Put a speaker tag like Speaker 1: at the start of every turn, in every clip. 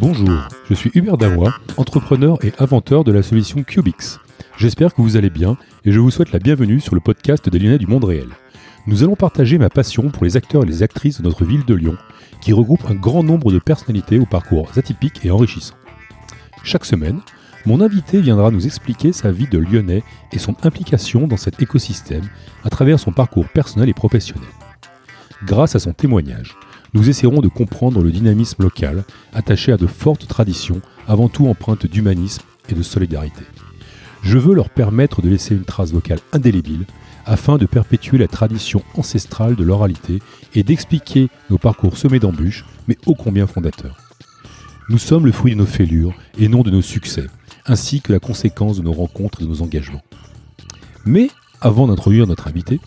Speaker 1: Bonjour, je suis Hubert Damois, entrepreneur et inventeur de la solution Cubix. J'espère que vous allez bien et je vous souhaite la bienvenue sur le podcast des Lyonnais du monde réel. Nous allons partager ma passion pour les acteurs et les actrices de notre ville de Lyon, qui regroupe un grand nombre de personnalités aux parcours atypiques et enrichissants. Chaque semaine, mon invité viendra nous expliquer sa vie de lyonnais et son implication dans cet écosystème à travers son parcours personnel et professionnel. Grâce à son témoignage, nous essaierons de comprendre le dynamisme local attaché à de fortes traditions, avant tout empreintes d'humanisme et de solidarité. Je veux leur permettre de laisser une trace vocale indélébile afin de perpétuer la tradition ancestrale de l'oralité et d'expliquer nos parcours semés d'embûches, mais ô combien fondateurs. Nous sommes le fruit de nos fêlures et non de nos succès, ainsi que la conséquence de nos rencontres et de nos engagements. Mais, avant d'introduire notre invité,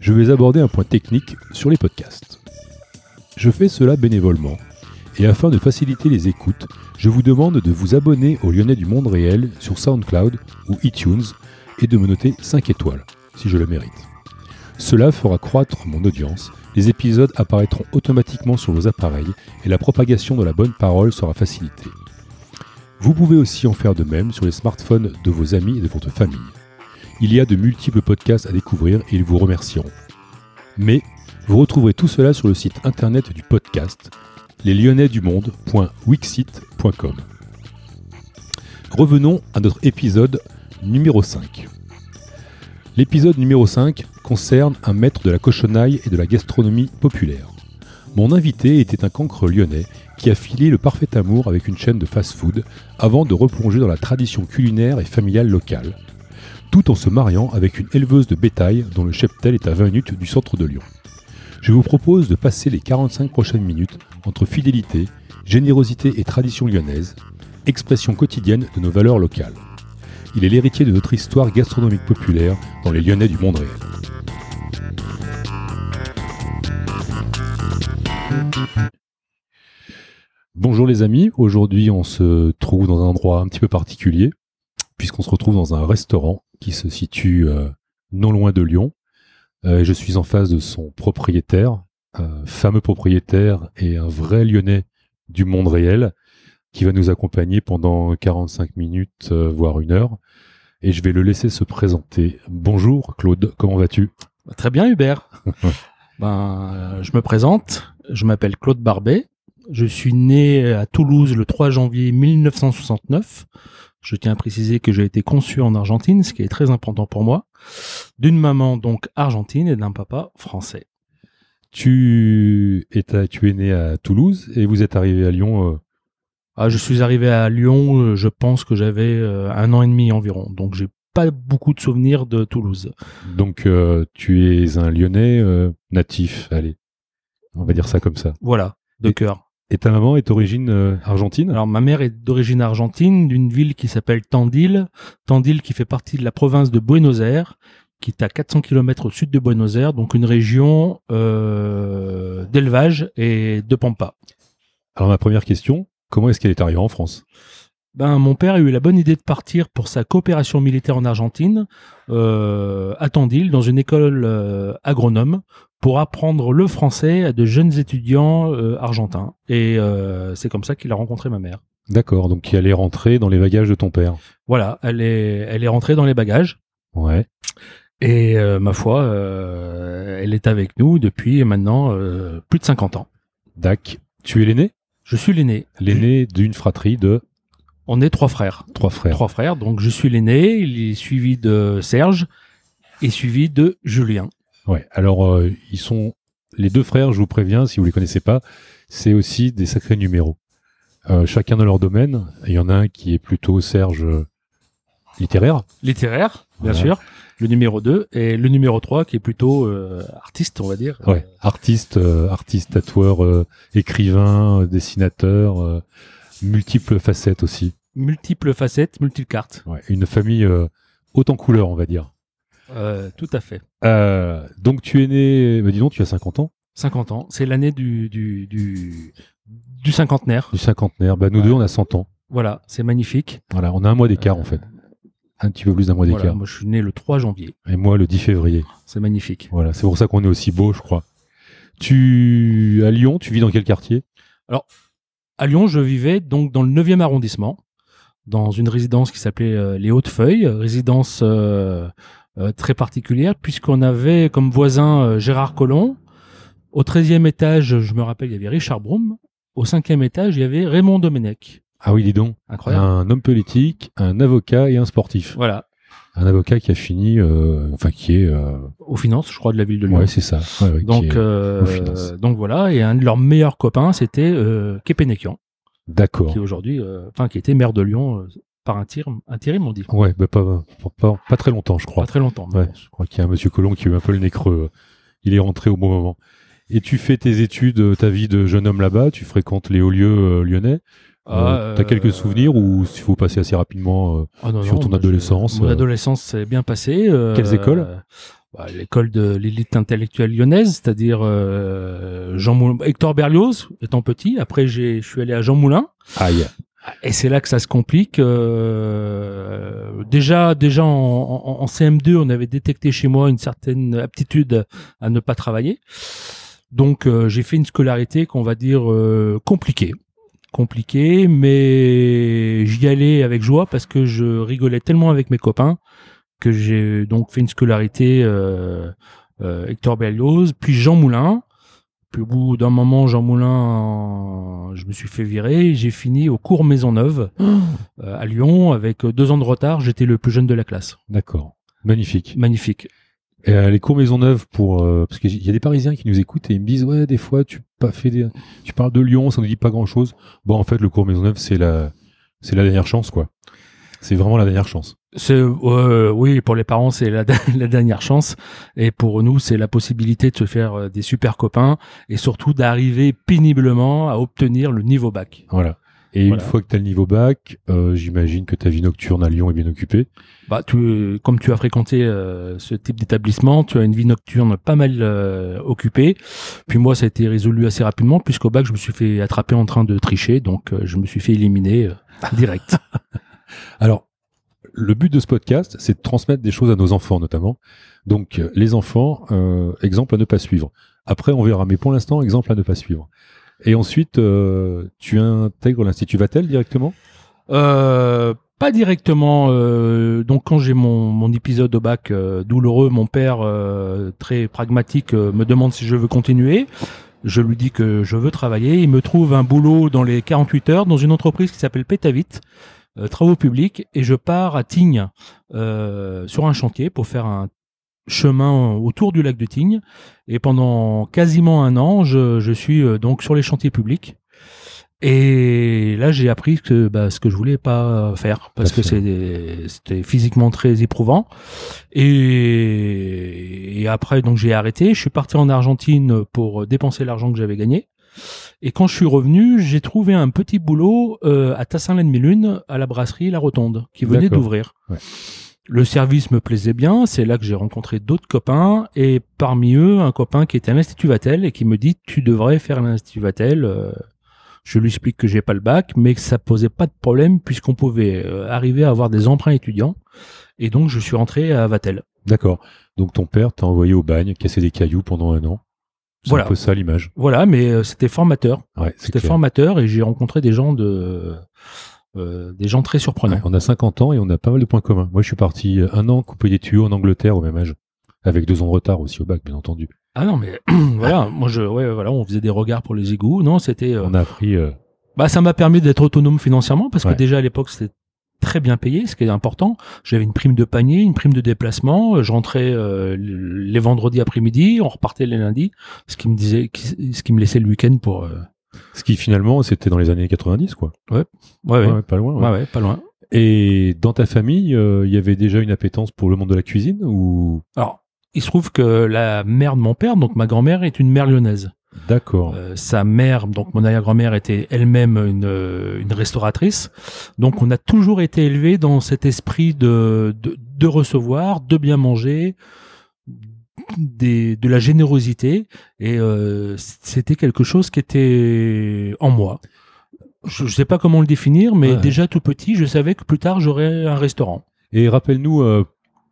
Speaker 1: je vais aborder un point technique sur les podcasts. Je fais cela bénévolement, et afin de faciliter les écoutes, je vous demande de vous abonner au Lyonnais du Monde Réel sur SoundCloud ou iTunes et de me noter 5 étoiles, si je le mérite. Cela fera croître mon audience, les épisodes apparaîtront automatiquement sur vos appareils et la propagation de la bonne parole sera facilitée. Vous pouvez aussi en faire de même sur les smartphones de vos amis et de votre famille. Il y a de multiples podcasts à découvrir et ils vous remercieront. Mais vous retrouverez tout cela sur le site internet du podcast, leslyonnais-du-monde.wixit.com. Revenons à notre épisode numéro 5. L'épisode numéro 5 concerne un maître de la cochonaille et de la gastronomie populaire. Mon invité était un cancre lyonnais qui a filé le parfait amour avec une chaîne de fast-food avant de replonger dans la tradition culinaire et familiale locale, tout en se mariant avec une éleveuse de bétail dont le cheptel est à 20 minutes du centre de Lyon. Je vous propose de passer les 45 prochaines minutes entre fidélité, générosité et tradition lyonnaise, expression quotidienne de nos valeurs locales. Il est l'héritier de notre histoire gastronomique populaire dans les Lyonnais du monde réel. Bonjour les amis, aujourd'hui on se trouve dans un endroit un petit peu particulier, puisqu'on se retrouve dans un restaurant qui se situe euh, non loin de Lyon. Euh, je suis en face de son propriétaire, un fameux propriétaire et un vrai lyonnais du monde réel, qui va nous accompagner pendant 45 minutes, euh, voire une heure. Et je vais le laisser se présenter. Bonjour Claude, comment vas-tu?
Speaker 2: Très bien Hubert. ben, euh, je me présente, je m'appelle Claude Barbet, je suis né à Toulouse le 3 janvier 1969. Je tiens à préciser que j'ai été conçu en Argentine, ce qui est très important pour moi, d'une maman donc argentine et d'un papa français.
Speaker 1: Tu es, tu es né à Toulouse et vous êtes arrivé à Lyon euh,
Speaker 2: ah, je suis arrivé à Lyon, euh, je pense que j'avais euh, un an et demi environ, donc j'ai pas beaucoup de souvenirs de Toulouse.
Speaker 1: Donc euh, tu es un Lyonnais natif, allez, on va dire ça comme ça.
Speaker 2: Voilà, de cœur.
Speaker 1: Et ta maman est d'origine argentine?
Speaker 2: Alors ma mère est d'origine argentine, d'une ville qui s'appelle Tandil, Tandil qui fait partie de la province de Buenos Aires, qui est à 400 km au sud de Buenos Aires, donc une région d'élevage et de pampa.
Speaker 1: Alors ma première question, Comment est-ce qu'elle est arrivée en France?
Speaker 2: Ben, mon père a eu la bonne idée de partir pour sa coopération militaire en Argentine, euh, à Tandil, dans une école euh, agronome, pour apprendre le français à de jeunes étudiants euh, argentins. Et euh, c'est comme ça qu'il a rencontré ma mère.
Speaker 1: D'accord, donc elle est rentrée dans les bagages de ton père.
Speaker 2: Voilà, elle est, elle est rentrée dans les bagages.
Speaker 1: Ouais.
Speaker 2: Et ma foi, elle est avec nous depuis maintenant plus de 50 ans.
Speaker 1: Dac. Tu es l'aîné?
Speaker 2: Je suis l'aîné.
Speaker 1: L'aîné d'une fratrie de
Speaker 2: On est trois frères.
Speaker 1: Trois frères.
Speaker 2: Trois frères. Donc je suis l'aîné, il est suivi de Serge et suivi de Julien.
Speaker 1: Ouais. Alors euh, ils sont les deux frères, je vous préviens, si vous les connaissez pas, c'est aussi des sacrés numéros. Euh, chacun dans leur domaine. Il y en a un qui est plutôt Serge euh, littéraire.
Speaker 2: Littéraire, bien sûr le numéro 2 et le numéro 3 qui est plutôt euh, artiste, on va dire.
Speaker 1: Ouais, artiste, euh, artiste, tatoueur, euh, écrivain, dessinateur, multiples facettes aussi.
Speaker 2: Multiples facettes, multiples cartes.
Speaker 1: Ouais, une famille en couleur, on va dire.
Speaker 2: Tout à fait.
Speaker 1: donc tu es né, bah, dis donc, tu as 50 ans
Speaker 2: 50 ans, c'est l'année du, du, du, du, cinquantenaire.
Speaker 1: Du cinquantenaire, bah, nous deux on a 100 ans.
Speaker 2: Voilà, c'est magnifique.
Speaker 1: Voilà, on a un mois d'écart en fait un petit peu plus d'un mois d'écart.
Speaker 2: moi, je suis né le 3 janvier.
Speaker 1: Et moi, le 10 février.
Speaker 2: C'est magnifique.
Speaker 1: Voilà, c'est pour ça qu'on est aussi beau, je crois. Tu à Lyon, tu vis dans quel quartier?
Speaker 2: À Lyon, je vivais donc dans le 9e arrondissement, dans une résidence qui s'appelait euh, les Hautes-Feuilles, résidence euh, euh, très particulière, puisqu'on avait comme voisin euh, Gérard Collomb. Au 13e étage, je me rappelle, il y avait Richard Broom. Au cinquième étage, il y avait Raymond Domenech.
Speaker 1: Ah oui, dis donc.
Speaker 2: Incroyable.
Speaker 1: Un homme politique, un avocat et un sportif.
Speaker 2: Voilà.
Speaker 1: Un avocat qui a fini, euh, enfin qui est, euh,
Speaker 2: Aux finances, je crois, de la ville de Lyon.
Speaker 1: ouais, c'est ça. Ouais, ouais, qui
Speaker 2: donc, euh, donc voilà. Et un de leurs meilleurs copains, c'était euh, Kepenekian,
Speaker 1: D'accord.
Speaker 2: qui aujourd'hui, euh, enfin, qui était maire de Lyon euh, par intérim, intérim, on dit.
Speaker 1: Ouais, bah, pas, pas, pas, pas très longtemps, je crois.
Speaker 2: Pas très longtemps.
Speaker 1: Ouais, je crois qu'il y a un monsieur Colomb qui a eu un peu le nez creux. Il est rentré au bon moment. Et tu fais tes études, euh, ta vie de jeune homme là-bas, tu fréquentes les hauts lieux euh, lyonnais.
Speaker 2: Ah,
Speaker 1: Euh, T'as
Speaker 2: euh,
Speaker 1: quelques souvenirs ou il faut passer assez rapidement euh,
Speaker 2: Ah non,
Speaker 1: sur
Speaker 2: non,
Speaker 1: ton adolescence,
Speaker 2: Mon
Speaker 1: euh,
Speaker 2: adolescence s'est bien passée. euh,
Speaker 1: Quelles écoles?
Speaker 2: euh, bah, L'école de l'élite intellectuelle lyonnaise, c'est-à-dire euh, Jean Moulin, Hector Berlioz, étant petit. Après, j'ai- je suis allé à Jean Moulin.
Speaker 1: Aïe.
Speaker 2: Et c'est là que ça se complique. euh, déjà, déjà en, en- en CM2, on avait détecté chez moi une certaine aptitude à ne pas travailler. Donc, euh, j'ai fait une scolarité qu'on va dire euh, compliquée, compliquée, mais j'y allais avec joie parce que je rigolais tellement avec mes copains que j'ai donc fait une scolarité euh, Hector Berlioz, puis Jean Moulin. Puis au bout d'un moment, Jean Moulin, euh, je me suis fait virer. J'ai fini au cours Maisonneuve euh, à Lyon avec deux ans de retard. J'étais le plus jeune de la classe.
Speaker 1: D'accord. Magnifique.
Speaker 2: Magnifique.
Speaker 1: Et, euh, les cours Maisonneuve pour euh, parce qu'il y a des Parisiens qui nous écoutent et ils me disent ouais des fois tu pas fait des... tu parles de Lyon ça nous dit pas grand chose. Bon en fait le cours Maisonneuve c'est la c'est la dernière chance quoi. C'est vraiment la dernière chance.
Speaker 2: C'est euh, oui pour les parents c'est la, la dernière chance et pour nous c'est la possibilité de se faire euh, des super copains et surtout d'arriver péniblement à obtenir le niveau bac.
Speaker 1: Voilà. Et
Speaker 2: Voilà.
Speaker 1: une fois que tu as le niveau bac, euh, j'imagine que ta vie nocturne à Lyon est bien occupée.
Speaker 2: Bah, tu, comme tu as fréquenté euh, ce type d'établissement, tu as une vie nocturne pas mal euh, occupée. Puis moi, ça a été résolu assez rapidement, puisqu'au bac, je me suis fait attraper en train de tricher, donc euh, je me suis fait éliminer euh, direct.
Speaker 1: Alors, le but de ce podcast, c'est de transmettre des choses à nos enfants notamment. Donc, euh, les enfants, euh, exemple à ne pas suivre. Après, on verra. Mais pour l'instant, exemple à ne pas suivre. Et ensuite, euh, tu intègres l'Institut Vatel directement?
Speaker 2: Euh, pas directement. donc quand j'ai mon, mon épisode au bac douloureux, mon père très pragmatique me demande si je veux continuer. Je lui dis que je veux travailler. Il me trouve un boulot dans les 48 heures dans une entreprise qui s'appelle Pétavit, euh, travaux publics, et je pars à Tignes euh, sur un chantier pour faire un chemin autour du lac de Tignes. Et pendant quasiment un an, je, je suis euh, donc sur les chantiers publics. Et là, j'ai appris que bah, ce que je voulais pas faire parce que c'était physiquement très éprouvant. Et, et après, donc j'ai arrêté. Je suis parti en Argentine pour dépenser l'argent que j'avais gagné. Et quand je suis revenu, j'ai trouvé un petit boulot euh, à Tassin-l'Ennemi-Lune, à la brasserie La Rotonde, qui venait d'ouvrir.
Speaker 1: Ouais.
Speaker 2: Le service me plaisait bien. C'est là que j'ai rencontré d'autres copains. Et parmi eux, un copain qui était à l'Institut Vatel et qui me dit Tu devrais faire l'Institut Vatel. Euh, je lui explique que j'ai pas le bac, mais que ça posait pas de problème puisqu'on pouvait euh, arriver à avoir des emprunts étudiants. Et donc, je suis rentré à Vatel.
Speaker 1: D'accord. Donc, ton père t'a envoyé au bagne, casser des cailloux pendant un an. C'est
Speaker 2: Voilà.
Speaker 1: un peu ça l'image.
Speaker 2: Voilà, mais euh, c'était formateur.
Speaker 1: Ouais,
Speaker 2: C'était formateur et j'ai rencontré des gens de, euh, des gens très surprenants.
Speaker 1: Ouais, on a 50 ans et on a pas mal de points communs. Moi, je suis parti euh, un an couper des tuyaux en Angleterre au même âge. Avec deux ans de retard aussi au bac, bien entendu.
Speaker 2: Ah non, mais voilà, moi je, ouais, voilà, on faisait des regards pour les égouts. Non, c'était, euh,
Speaker 1: On a appris. euh,
Speaker 2: bah, ça m'a permis d'être autonome financièrement parce
Speaker 1: Ouais.
Speaker 2: que déjà à l'époque c'était très bien payé, ce qui est important. J'avais une prime de panier, une prime de déplacement. Euh, Je rentrais euh, les vendredis après-midi, on repartait les lundis, ce qui me disait, ce qui me laissait le week-end pour. euh,
Speaker 1: Ce qui finalement, c'était dans les années 90, quoi.
Speaker 2: Ouais, ouais,
Speaker 1: Ouais, pas loin. ouais.
Speaker 2: ouais, ouais, pas loin.
Speaker 1: Et dans ta famille, euh, il y avait déjà une appétence pour le monde de la cuisine ou?
Speaker 2: Alors, il se trouve que la mère de mon père, donc ma grand-mère, est une mère lyonnaise.
Speaker 1: D'accord.
Speaker 2: Euh, sa mère, donc mon arrière-grand-mère, était elle-même une, euh, une restauratrice. Donc on a toujours été élevé dans cet esprit de, de, de recevoir, de bien manger, des, de la générosité. Et euh, c'était quelque chose qui était en moi. Je ne sais pas comment le définir, mais
Speaker 1: Ouais.
Speaker 2: déjà tout petit, je savais que plus tard j'aurais un restaurant.
Speaker 1: Et rappelle-nous, euh,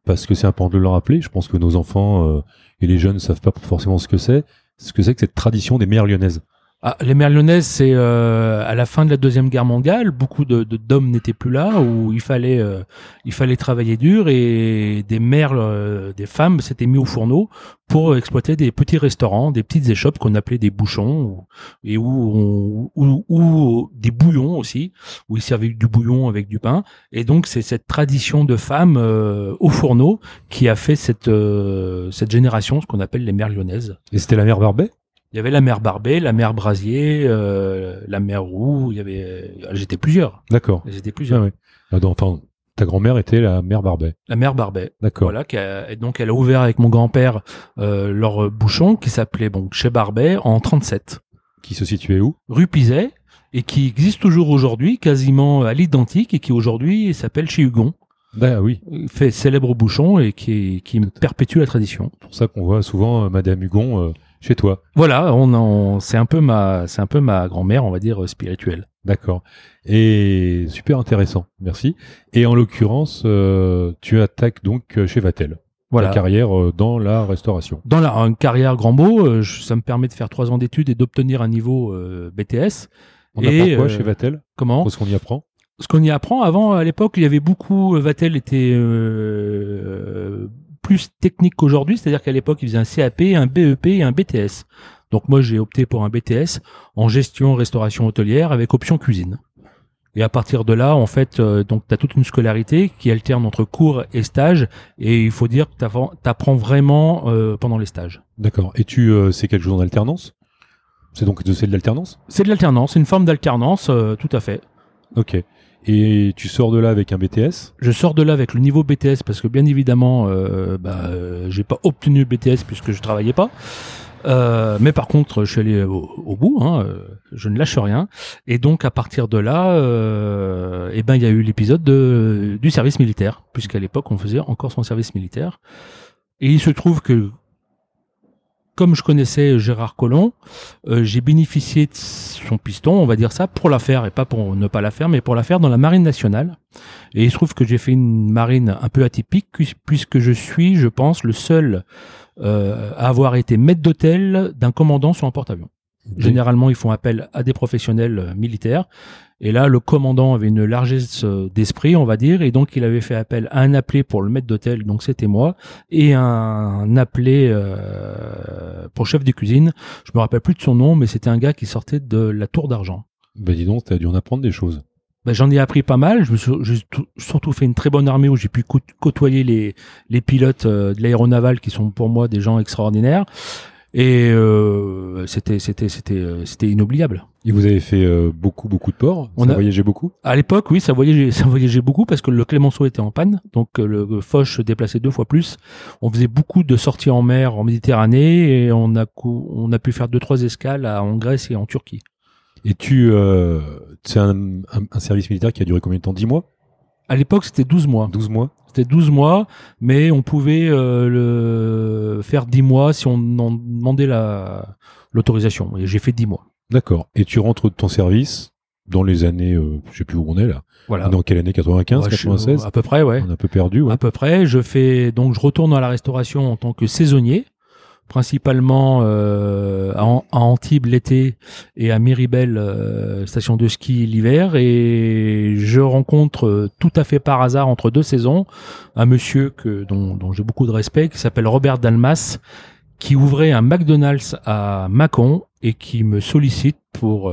Speaker 1: parce que c'est important de le rappeler, je pense que nos enfants et les jeunes ne savent pas forcément ce que c'est, ce que c'est que cette tradition des mères lyonnaises.
Speaker 2: Ah, les mers lyonnaises, c'est euh, à la fin de la deuxième guerre mondiale. Beaucoup de d'hommes n'étaient plus là, où il fallait euh, il fallait travailler dur et des mères, euh, des femmes s'étaient mis au fourneau pour exploiter des petits restaurants, des petites échoppes qu'on appelait des bouchons, ou- et où, on- où, où des bouillons aussi, où ils servaient du bouillon avec du pain. Et donc c'est cette tradition de femmes euh, au fourneau qui a fait cette euh, cette génération, ce qu'on appelle les mères lyonnaises.
Speaker 1: Et c'était la mère Barbet?
Speaker 2: Il y avait la mère Barbet, la mère Brasier, euh, la mère Roux. Il y avait, euh, j'étais plusieurs.
Speaker 1: D'accord.
Speaker 2: J'étais
Speaker 1: Ah
Speaker 2: plusieurs.
Speaker 1: Ah, donc, enfin, ta grand-mère était la mère Barbet.
Speaker 2: La mère Barbet.
Speaker 1: D'accord.
Speaker 2: Voilà. Qui a, et donc elle a ouvert avec mon grand-père euh, leur bouchon qui s'appelait donc chez Barbet en 37,
Speaker 1: Qui se situait où?
Speaker 2: Rue Pizet, et qui existe toujours aujourd'hui, quasiment à l'identique, et qui aujourd'hui s'appelle chez Hugon.
Speaker 1: Ah oui.
Speaker 2: Fait célèbre bouchon et qui, qui perpétue la tradition.
Speaker 1: C'est pour ça qu'on voit souvent euh, Madame Hugon euh, chez toi.
Speaker 2: Voilà, on, en- c'est un peu ma, c'est un peu ma grand-mère, on va dire euh, spirituelle.
Speaker 1: D'accord. Et super intéressant. Merci. Et en l'occurrence, euh, tu attaques donc euh, chez Vatel.
Speaker 2: Voilà.
Speaker 1: Ta carrière dans la restauration.
Speaker 2: Dans la, une carrière grand mot, ça me permet de faire trois ans d'études et d'obtenir un niveau euh, BTS.
Speaker 1: On
Speaker 2: Et,
Speaker 1: apprend quoi chez Vatel?
Speaker 2: Comment?
Speaker 1: Qu'est-ce qu'on y apprend?
Speaker 2: Ce qu'on y apprend avant, à l'époque, il y avait beaucoup. Vatel était euh, plus technique qu'aujourd'hui, c'est-à-dire qu'à l'époque, il faisait un CAP, un BEP et un BTS. Donc moi, j'ai opté pour un BTS en gestion restauration hôtelière avec option cuisine. Et à partir de là, en fait, euh, donc tu as toute une scolarité qui alterne entre cours et stages, et il faut dire que tu apprends vraiment euh, pendant les stages.
Speaker 1: D'accord. Et tu, euh, c'est quelque chose en alternance C'est donc c'est de l'alternance?
Speaker 2: C'est de l'alternance, c'est une forme d'alternance, euh, tout à fait.
Speaker 1: Ok. Et tu sors de là avec un BTS
Speaker 2: Je sors de là avec le niveau BTS parce que bien évidemment, euh, bah, euh, j'ai pas obtenu le BTS puisque je travaillais pas. Euh, mais par contre, je suis allé au, au bout. Hein, euh, je ne lâche rien. Et donc à partir de là, euh, eh ben il y a eu l'épisode de- du service militaire, puisqu'à l'époque on faisait encore son service militaire. Et il se trouve que comme je connaissais Gérard Collomb, euh, j'ai bénéficié de son piston, on va dire ça, pour la faire et pas pour ne pas la faire, mais pour la faire dans la marine nationale. Et il se trouve que j'ai fait une marine un peu atypique puis- puisque je suis, je pense, le seul euh, à avoir été maître d'hôtel d'un commandant sur un porte-avions. Généralement, ils font appel à des professionnels euh, militaires. Et là, le commandant avait une largesse euh, d'esprit, on va dire, et donc il avait fait appel à un appelé pour le maître d'hôtel, donc c'était moi, et un appelé euh, pour chef de cuisine. Je me rappelle plus de son nom, mais c'était un gars qui sortait de la Tour d'Argent.
Speaker 1: Bah dis donc, t'as dû en apprendre des choses.
Speaker 2: Ben, j'en ai appris pas mal. Je me suis j'ai tout- surtout fait une très bonne armée où j'ai pu cô- côtoyer les, les pilotes euh, de l'aéronaval qui sont pour moi des gens extraordinaires. Et euh, c'était c'était c'était euh, c'était inoubliable.
Speaker 1: Et vous avez fait euh, beaucoup, beaucoup de ports
Speaker 2: On
Speaker 1: Ça
Speaker 2: a-
Speaker 1: voyageait beaucoup?
Speaker 2: À l'époque, oui, ça voyageait, ça voyageait beaucoup parce que le Clémenceau était en panne, donc euh, le Foch se déplaçait deux fois plus. On faisait beaucoup de sorties en mer, en Méditerranée, et on a on a pu faire deux trois escales à, en Grèce et en Turquie.
Speaker 1: Et tu, euh, c'est un, un- un service militaire qui a duré combien de temps? 10 mois?
Speaker 2: À l'époque, c'était 12 mois.
Speaker 1: 12 mois
Speaker 2: C'était 12 mois, mais on pouvait euh, le faire 10 mois si on en demandait la l'autorisation. Et j'ai fait 10 mois.
Speaker 1: D'accord. Et tu rentres de ton service dans les années, euh, je sais plus où on est là.
Speaker 2: Voilà.
Speaker 1: Dans quelle année? 95,
Speaker 2: Ouais, je-
Speaker 1: 96
Speaker 2: À peu près, ouais.
Speaker 1: On a un peu perdu, ouais.
Speaker 2: À peu près. Je fais donc je retourne à la restauration en tant que saisonnier, principalement euh, à, An- à Antibes l'été et à Miribel euh, station de ski l'hiver. Et je rencontre euh, tout à fait par hasard entre deux saisons un monsieur que dont, dont j'ai beaucoup de respect qui s'appelle Robert Dalmas qui ouvrait un McDonald's à Mâcon et qui me sollicite pour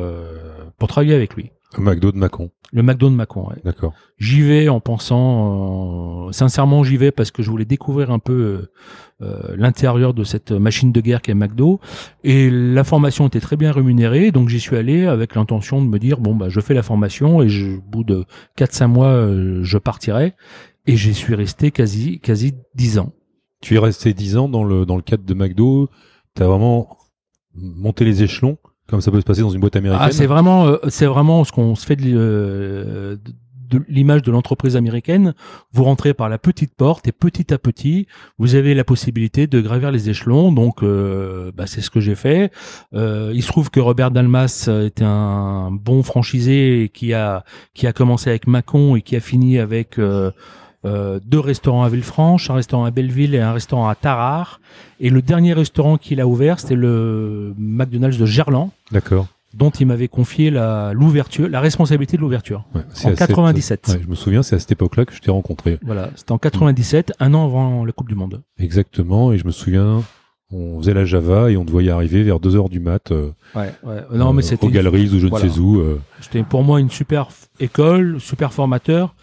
Speaker 2: pour travailler avec lui.
Speaker 1: Au McDo de Mâcon.
Speaker 2: Le McDo de Mâcon. ouais.
Speaker 1: D'accord.
Speaker 2: J'y vais en pensant, euh, sincèrement, j'y vais parce que je voulais découvrir un peu euh, euh, l'intérieur de cette machine de guerre qu'est McDo. Et la formation était très bien rémunérée, donc j'y suis allé avec l'intention de me dire bon bah je fais la formation et je, au bout de 4-5 mois euh, je partirai. Et j'y suis resté quasi quasi 10 ans.
Speaker 1: Tu es resté 10 ans dans le, dans le cadre de McDo. Tu as vraiment monté les échelons, comme ça peut se passer dans une boîte américaine.
Speaker 2: Ah, c'est vraiment, euh, c'est vraiment ce qu'on se fait de, euh, de- l'image de l'entreprise américaine. Vous rentrez par la petite porte et petit à petit, vous avez la possibilité de gravir les échelons. Donc, euh, bah, c'est ce que j'ai fait. Euh, il se trouve que Robert Dalmas était un bon franchisé qui a qui a commencé avec Macon et qui a fini avec euh, deux restaurants à Villefranche, un restaurant à Belleville et un restaurant à Tarare. Et le dernier restaurant qu'il a ouvert, c'était le McDonald's de Gerland
Speaker 1: D'accord.
Speaker 2: dont il m'avait confié la l'ouverture, la responsabilité de l'ouverture.
Speaker 1: Ouais,
Speaker 2: En
Speaker 1: à cette-
Speaker 2: 97.
Speaker 1: ouais, je me souviens, c'est à cette époque-là que je t'ai rencontré.
Speaker 2: Voilà, c'était en 97, un an avant la Coupe du Monde.
Speaker 1: Exactement, et je me souviens, on faisait la Java et on te voyait arriver vers 2h du mat euh,
Speaker 2: Ouais, ouais. Non, mais
Speaker 1: euh,
Speaker 2: c'était
Speaker 1: aux galeries ou je ne
Speaker 2: voilà.
Speaker 1: sais où. euh,
Speaker 2: C'était pour moi une super école, super formateur.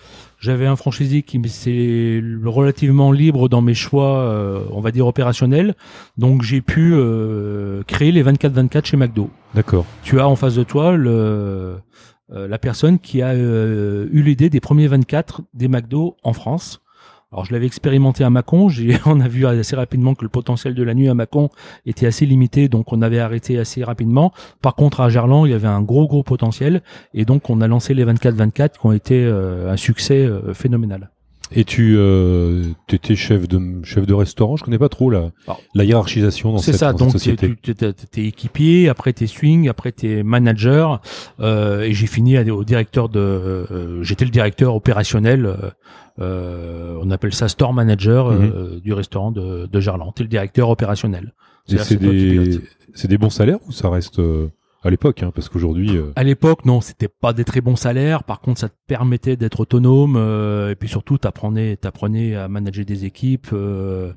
Speaker 2: J'avais un franchisé qui me c'est relativement libre dans mes choix, euh, on va dire opérationnels. Donc j'ai pu euh, créer les 24-24 chez McDo.
Speaker 1: D'accord.
Speaker 2: Tu as en face de toi le, euh, la personne qui a euh, eu l'idée des premiers 24 des McDo en France. Alors je l'avais expérimenté à Mâcon, on a vu assez rapidement que le potentiel de la nuit à Mâcon était assez limité, donc on avait arrêté assez rapidement. Par contre à Gerland, il y avait un gros gros potentiel et donc on a lancé les 24-24 qui ont été euh, un succès euh, phénoménal.
Speaker 1: Et tu euh, étais chef de chef de restaurant, je connais pas trop la
Speaker 2: Alors,
Speaker 1: la hiérarchisation dans
Speaker 2: C'est
Speaker 1: cette,
Speaker 2: ça,
Speaker 1: dans cette
Speaker 2: donc t'es-
Speaker 1: société.
Speaker 2: tu t'es t'es équipier, après t'es swing, après t'es manager, euh, et j'ai fini au directeur de, euh, j'étais le directeur opérationnel, euh, euh, on appelle ça store manager
Speaker 1: Mhm.
Speaker 2: euh, du restaurant de, de Gerland. T'es le directeur opérationnel.
Speaker 1: C'est
Speaker 2: c'est
Speaker 1: des c'est des bons salaires ou ça reste à l'époque hein, parce qu'aujourd'hui euh,
Speaker 2: À l'époque, non, c'était pas des très bons salaires. Par contre, ça te permettait d'être autonome euh, et puis surtout, t'apprenais, t'apprenais à manager des équipes. euh,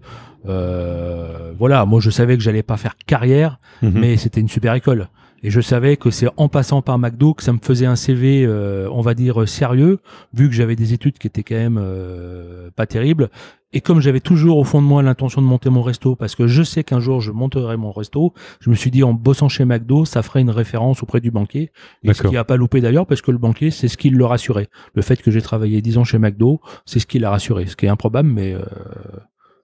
Speaker 2: euh, voilà, moi, je savais que j'allais pas faire carrière,
Speaker 1: mhm.
Speaker 2: mais c'était une super école. Et je savais que c'est en passant par McDo que ça me faisait un CV, euh, on va dire, sérieux, vu que j'avais des études qui étaient quand même euh, pas terribles. Et comme j'avais toujours au fond de moi l'intention de monter mon resto, parce que je sais qu'un jour je monterai mon resto, je me suis dit en bossant chez McDo, ça ferait une référence auprès du banquier. Et ce qui a pas loupé d'ailleurs, parce que le banquier, c'est ce qui le rassurait. Le fait que j'ai travaillé 10 ans chez McDo, c'est ce qui l'a rassuré. Ce qui est improbable, mais euh,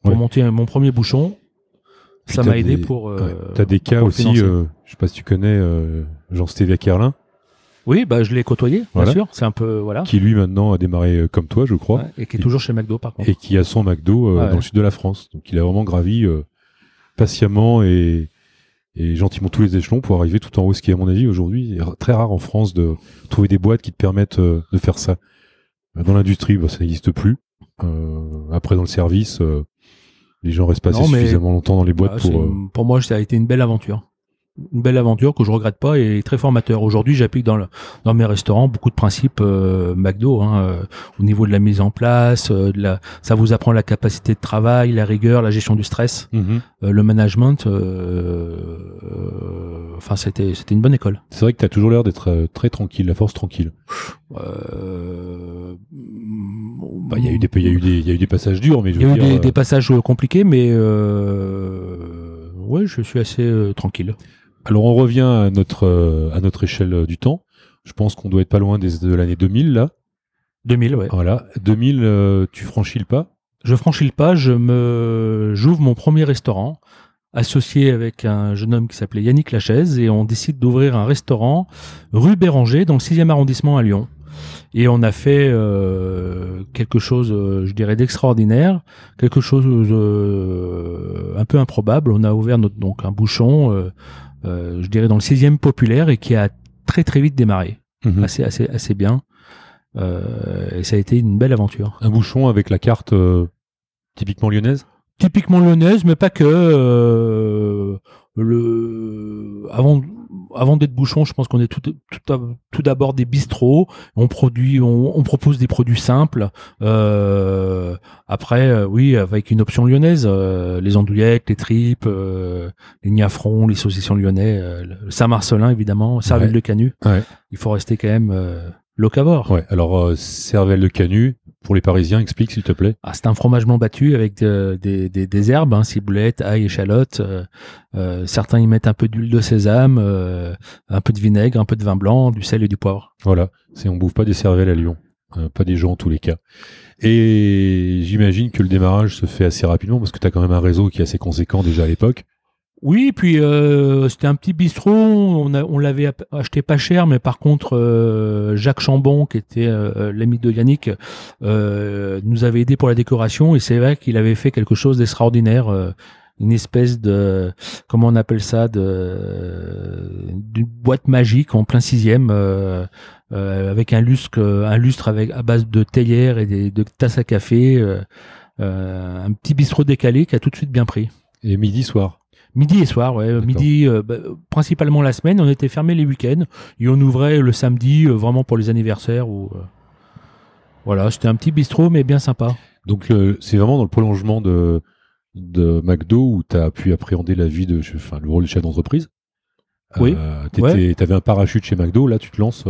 Speaker 2: pour
Speaker 1: Ouais.
Speaker 2: monter mon premier bouchon, ça m'a aidé
Speaker 1: des-
Speaker 2: pour. euh,
Speaker 1: ouais, T'as des cas aussi, euh, je sais pas si tu connais euh, Jean-Stéphane Kerlin,
Speaker 2: Oui, bah je l'ai côtoyé, bien
Speaker 1: Voilà.
Speaker 2: sûr. C'est un peu voilà.
Speaker 1: qui lui maintenant a démarré euh, comme toi, je crois,
Speaker 2: Ouais, et qui est toujours chez McDo par contre.
Speaker 1: et qui a son McDo euh,
Speaker 2: Ouais.
Speaker 1: dans le sud de la France. Donc il a vraiment gravi euh, patiemment et, et gentiment tous les échelons pour arriver tout en haut. Ce qui, à mon avis, aujourd'hui, est très rare en France de trouver des boîtes qui te permettent euh, de faire ça. Euh, Dans l'industrie, bah, ça n'existe plus. Euh, après, dans le service, euh, les gens restent pas
Speaker 2: Non,
Speaker 1: assez
Speaker 2: mais-
Speaker 1: suffisamment longtemps dans les boîtes
Speaker 2: Ah,
Speaker 1: pour. euh,
Speaker 2: pour moi, ça a été une belle aventure. Une belle aventure que je regrette pas et très formateur. Aujourd'hui, j'applique dans, le- dans mes restaurants beaucoup de principes euh, McDo hein, euh, au niveau de la mise en place. euh, de la, ça vous apprend la capacité de travail, la rigueur, la gestion du stress,
Speaker 1: mhm.
Speaker 2: euh, le management. euh, euh, Enfin, c'était c'était une bonne école.
Speaker 1: C'est vrai que tu as toujours l'air d'être très tranquille, la force tranquille.
Speaker 2: Euh,
Speaker 1: Bah, Il y, a eu des- il y, a eu des- il y a eu des passages durs, mais
Speaker 2: Il y a eu des, des passages compliqués, mais euh, ouais, je suis assez tranquille.
Speaker 1: Alors on revient à notre euh, à notre échelle euh, du temps. Je pense qu'on doit être pas loin des, de l'année 2000 là.
Speaker 2: 2000, ouais.
Speaker 1: Voilà, 2000, euh, tu franchis le pas?
Speaker 2: Je franchis le pas, je me, j'ouvre mon premier restaurant, associé avec un jeune homme qui s'appelait Yannick Lachaise, et on décide d'ouvrir un restaurant rue Béranger, dans le 6e arrondissement à Lyon. Et on a fait euh, quelque chose, euh, je dirais, d'extraordinaire, quelque chose euh, un peu improbable. On a ouvert notre, donc un bouchon, je dirais, dans le 6e populaire, et qui a très très vite démarré,
Speaker 1: Mhm.
Speaker 2: assez assez assez bien. Euh, et ça a été une belle aventure.
Speaker 1: Un bouchon avec la carte euh, typiquement lyonnaise?
Speaker 2: typiquement lyonnaise, mais pas que. euh, le avant avant d'être bouchon, je pense qu'on est tout tout, tout d'abord des bistrots. On produit, on, on propose des produits simples. Euh, après, euh, oui, avec une option lyonnaise, euh, les andouillettes, les tripes, euh, les niafrons, les saucissons lyonnais, euh, le Saint-Marcelin évidemment, cervelle
Speaker 1: Ouais.
Speaker 2: de canut.
Speaker 1: Ouais.
Speaker 2: Il faut rester quand même euh, locavore.
Speaker 1: Ouais. Alors euh, cervelle de canut pour les Parisiens, explique s'il te plaît.
Speaker 2: Ah, c'est un fromage blanc battu avec de- des, des, des herbes, hein, ciboulette, ail, échalote. Euh, euh, certains y mettent un peu d'huile de sésame, euh, un peu de vinaigre, un peu de vin blanc, du sel et du poivre.
Speaker 1: Voilà, c'est on bouffe pas des cervelles à Lyon, Euh, pas des gens en tous les cas. Et j'imagine que le démarrage se fait assez rapidement parce que tu as quand même un réseau qui est assez conséquent déjà à l'époque.
Speaker 2: Oui, puis euh, c'était un petit bistrot. On, l'avait acheté pas cher, mais par contre, euh, Jacques Chambon, qui était euh, l'ami de Yannick, euh, nous avait aidé pour la décoration. Et c'est vrai qu'il avait fait quelque chose d'extraordinaire. euh, une espèce de comment on appelle ça de d'une boîte magique en plein sixième euh, euh, avec un lustre un lustre avec à base de théière et de tasses à café euh, euh, un petit bistrot décalé qui a tout de suite bien pris
Speaker 1: Et midi soir.
Speaker 2: Midi et soir, ouais. Midi, euh, bah, principalement la semaine. On était fermé les week-ends et on ouvrait le samedi, euh, vraiment pour les anniversaires. Ou euh, voilà, c'était un petit bistrot mais bien sympa.
Speaker 1: Donc c'est vraiment dans le prolongement de, de McDo où tu as pu appréhender la vie de, enfin, le rôle de chef d'entreprise.
Speaker 2: Oui.
Speaker 1: T'étais- T'avais un parachute chez McDo, là tu te lances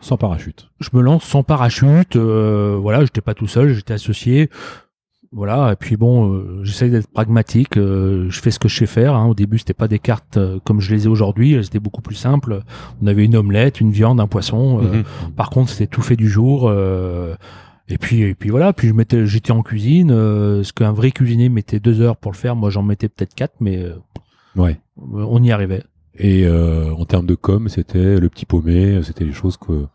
Speaker 1: sans parachute.
Speaker 2: Je me lance sans parachute. voilà, j'étais pas tout seul, j'étais associé. Voilà, et puis bon, euh, j'essaye d'être pragmatique. euh, je fais ce que je sais faire. hein. Au début, c'était pas des cartes euh, comme je les ai aujourd'hui. C'était beaucoup plus simple. On avait une omelette, une viande, un poisson. euh,
Speaker 1: Mhm.
Speaker 2: Par contre, c'était tout fait du jour. euh, et puis, et puis voilà. Puis je mettais, j'étais en cuisine. euh, ce qu'un vrai cuisinier mettait deux heures pour le faire, moi j'en mettais peut-être quatre, mais euh,
Speaker 1: Ouais.
Speaker 2: on y arrivait.
Speaker 1: Et euh, en termes de com, c'était le petit paumé, c'était les choses que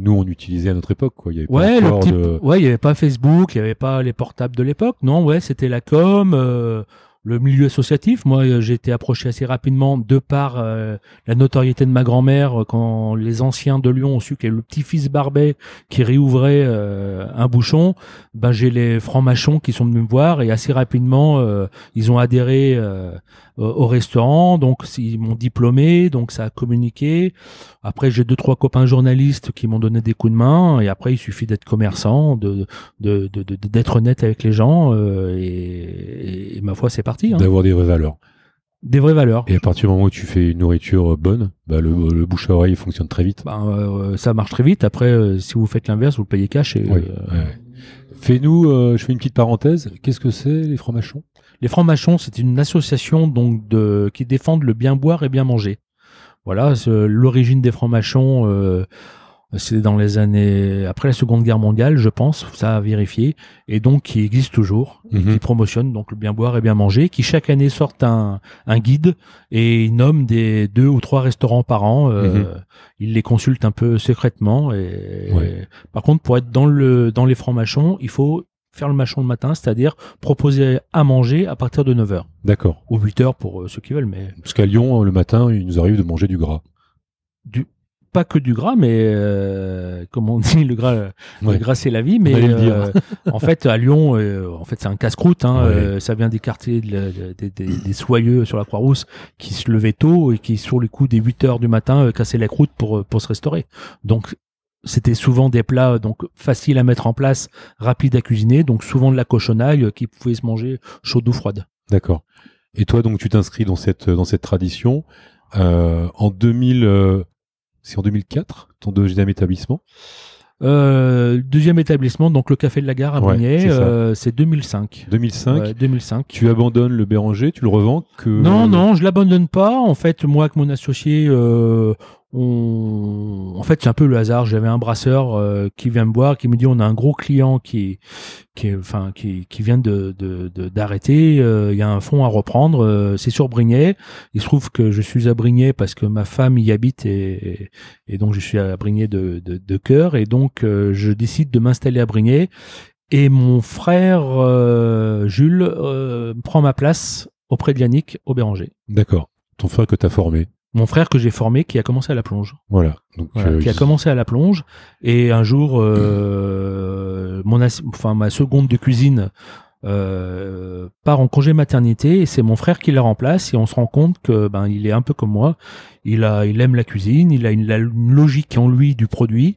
Speaker 1: nous on utilisait à notre époque. Quoi. Il y avait pas
Speaker 2: Ouais, le petit-
Speaker 1: de...
Speaker 2: ouais, il y avait pas Facebook, il y avait pas les portables de l'époque. Non, ouais, c'était la com, euh, le milieu associatif. Moi, euh, j'ai été approché assez rapidement de par euh, la notoriété de ma grand-mère euh, quand les anciens de Lyon ont su qu'il y avait le petit-fils Barbet qui réouvrait un bouchon. Ben, j'ai les francs-machons qui sont venus me voir et assez rapidement, ils ont adhéré au au restaurant. Donc, ils m'ont diplômé, donc ça a communiqué. Après, j'ai deux trois copains journalistes qui m'ont donné des coups de main. Et après, il suffit d'être commerçant, de d'être honnête avec les gens. et, ma foi, c'est Hein.
Speaker 1: d'avoir des vraies valeurs.
Speaker 2: Des vraies valeurs.
Speaker 1: Et à partir du moment où tu fais une nourriture bonne, bah, le, le bouche à oreille fonctionne très vite.
Speaker 2: Ben, euh, ça marche très vite. Après, euh, si vous faites l'inverse, vous le payez cash. Et,
Speaker 1: Oui,
Speaker 2: euh,
Speaker 1: ouais. Fais-nous, euh, je fais une petite parenthèse. Qu'est-ce que c'est les francs-machons
Speaker 2: Les francs-machons, c'est une association donc de qui défendent le bien boire et bien manger. Voilà, c'est- l'origine des francs-machons, euh, c'est dans les années après la Seconde Guerre mondiale, je pense, ça à vérifier, et donc qui existe toujours, et
Speaker 1: Mhm.
Speaker 2: qui promotionne donc le bien boire et bien manger, qui chaque année sortent un, un guide et ils nomment des deux ou trois restaurants par an. euh,
Speaker 1: Mhm.
Speaker 2: Ils les consultent un peu secrètement. Et
Speaker 1: Ouais.
Speaker 2: par contre, pour être dans le dans les francs-machons, il faut faire le machon le matin, c'est-à-dire proposer à manger à partir de 9h
Speaker 1: D'accord.
Speaker 2: ou 8h pour euh, ceux qui veulent, mais
Speaker 1: Parce qu'à Lyon, le matin, il nous arrive de manger du gras.
Speaker 2: du pas que du gras, mais euh, comme on dit, le gras,
Speaker 1: Ouais.
Speaker 2: le gras c'est la vie. Mais euh, en fait, à Lyon, euh, en fait, c'est un casse-croûte. Hein,
Speaker 1: Ouais.
Speaker 2: euh, ça vient des quartiers de la- de- des- soyeux sur la Croix-Rousse qui se levaient tôt et qui, sur le coup des 8 heures du matin, euh, cassaient la croûte pour euh, pour se restaurer. Donc c'était souvent des plats donc faciles à mettre en place, rapides à cuisiner, donc souvent de la cochonaille qui pouvait se manger chaude ou froide.
Speaker 1: D'accord. Et toi, donc, tu t'inscris dans cette, dans cette tradition. Euh, en 2000, euh, c'est en 2004, ton deuxième établissement.
Speaker 2: Euh, deuxième établissement, donc le Café de la Gare à
Speaker 1: Ouais, c'est ça.
Speaker 2: euh, c'est 2005.
Speaker 1: 2005.
Speaker 2: Ouais, 2005.
Speaker 1: Tu abandonnes le Béranger, tu le revends que.
Speaker 2: Non, non, je l'abandonne pas. En fait, moi, avec mon associé, euh, en fait, c'est un peu le hasard. J'avais un brasseur euh, qui vient me voir, qui me dit on a un gros client qui, qui, enfin, qui, qui vient de d'arrêter. Euh, Il y a un fonds à reprendre. euh, c'est sur Brignais. Il se trouve que je suis à Brignais parce que ma femme y habite et, donc je suis à Brignais de, de, cœur. Et donc, je décide de m'installer à Brignais. Et mon frère Jules prend ma place auprès de Yannick au Béranger.
Speaker 1: D'accord. Ton frère que tu as formé.
Speaker 2: Mon frère que j'ai formé qui a commencé à la plonge.
Speaker 1: Voilà. Donc,
Speaker 2: Voilà,
Speaker 1: euh,
Speaker 2: qui a commencé à la plonge. Et un jour, euh, mon enfin, ma seconde de cuisine euh, part en congé maternité et c'est mon frère qui la remplace et on se rend compte que ben il est un peu comme moi. Il a, il aime la cuisine, il a une, logique en lui du produit.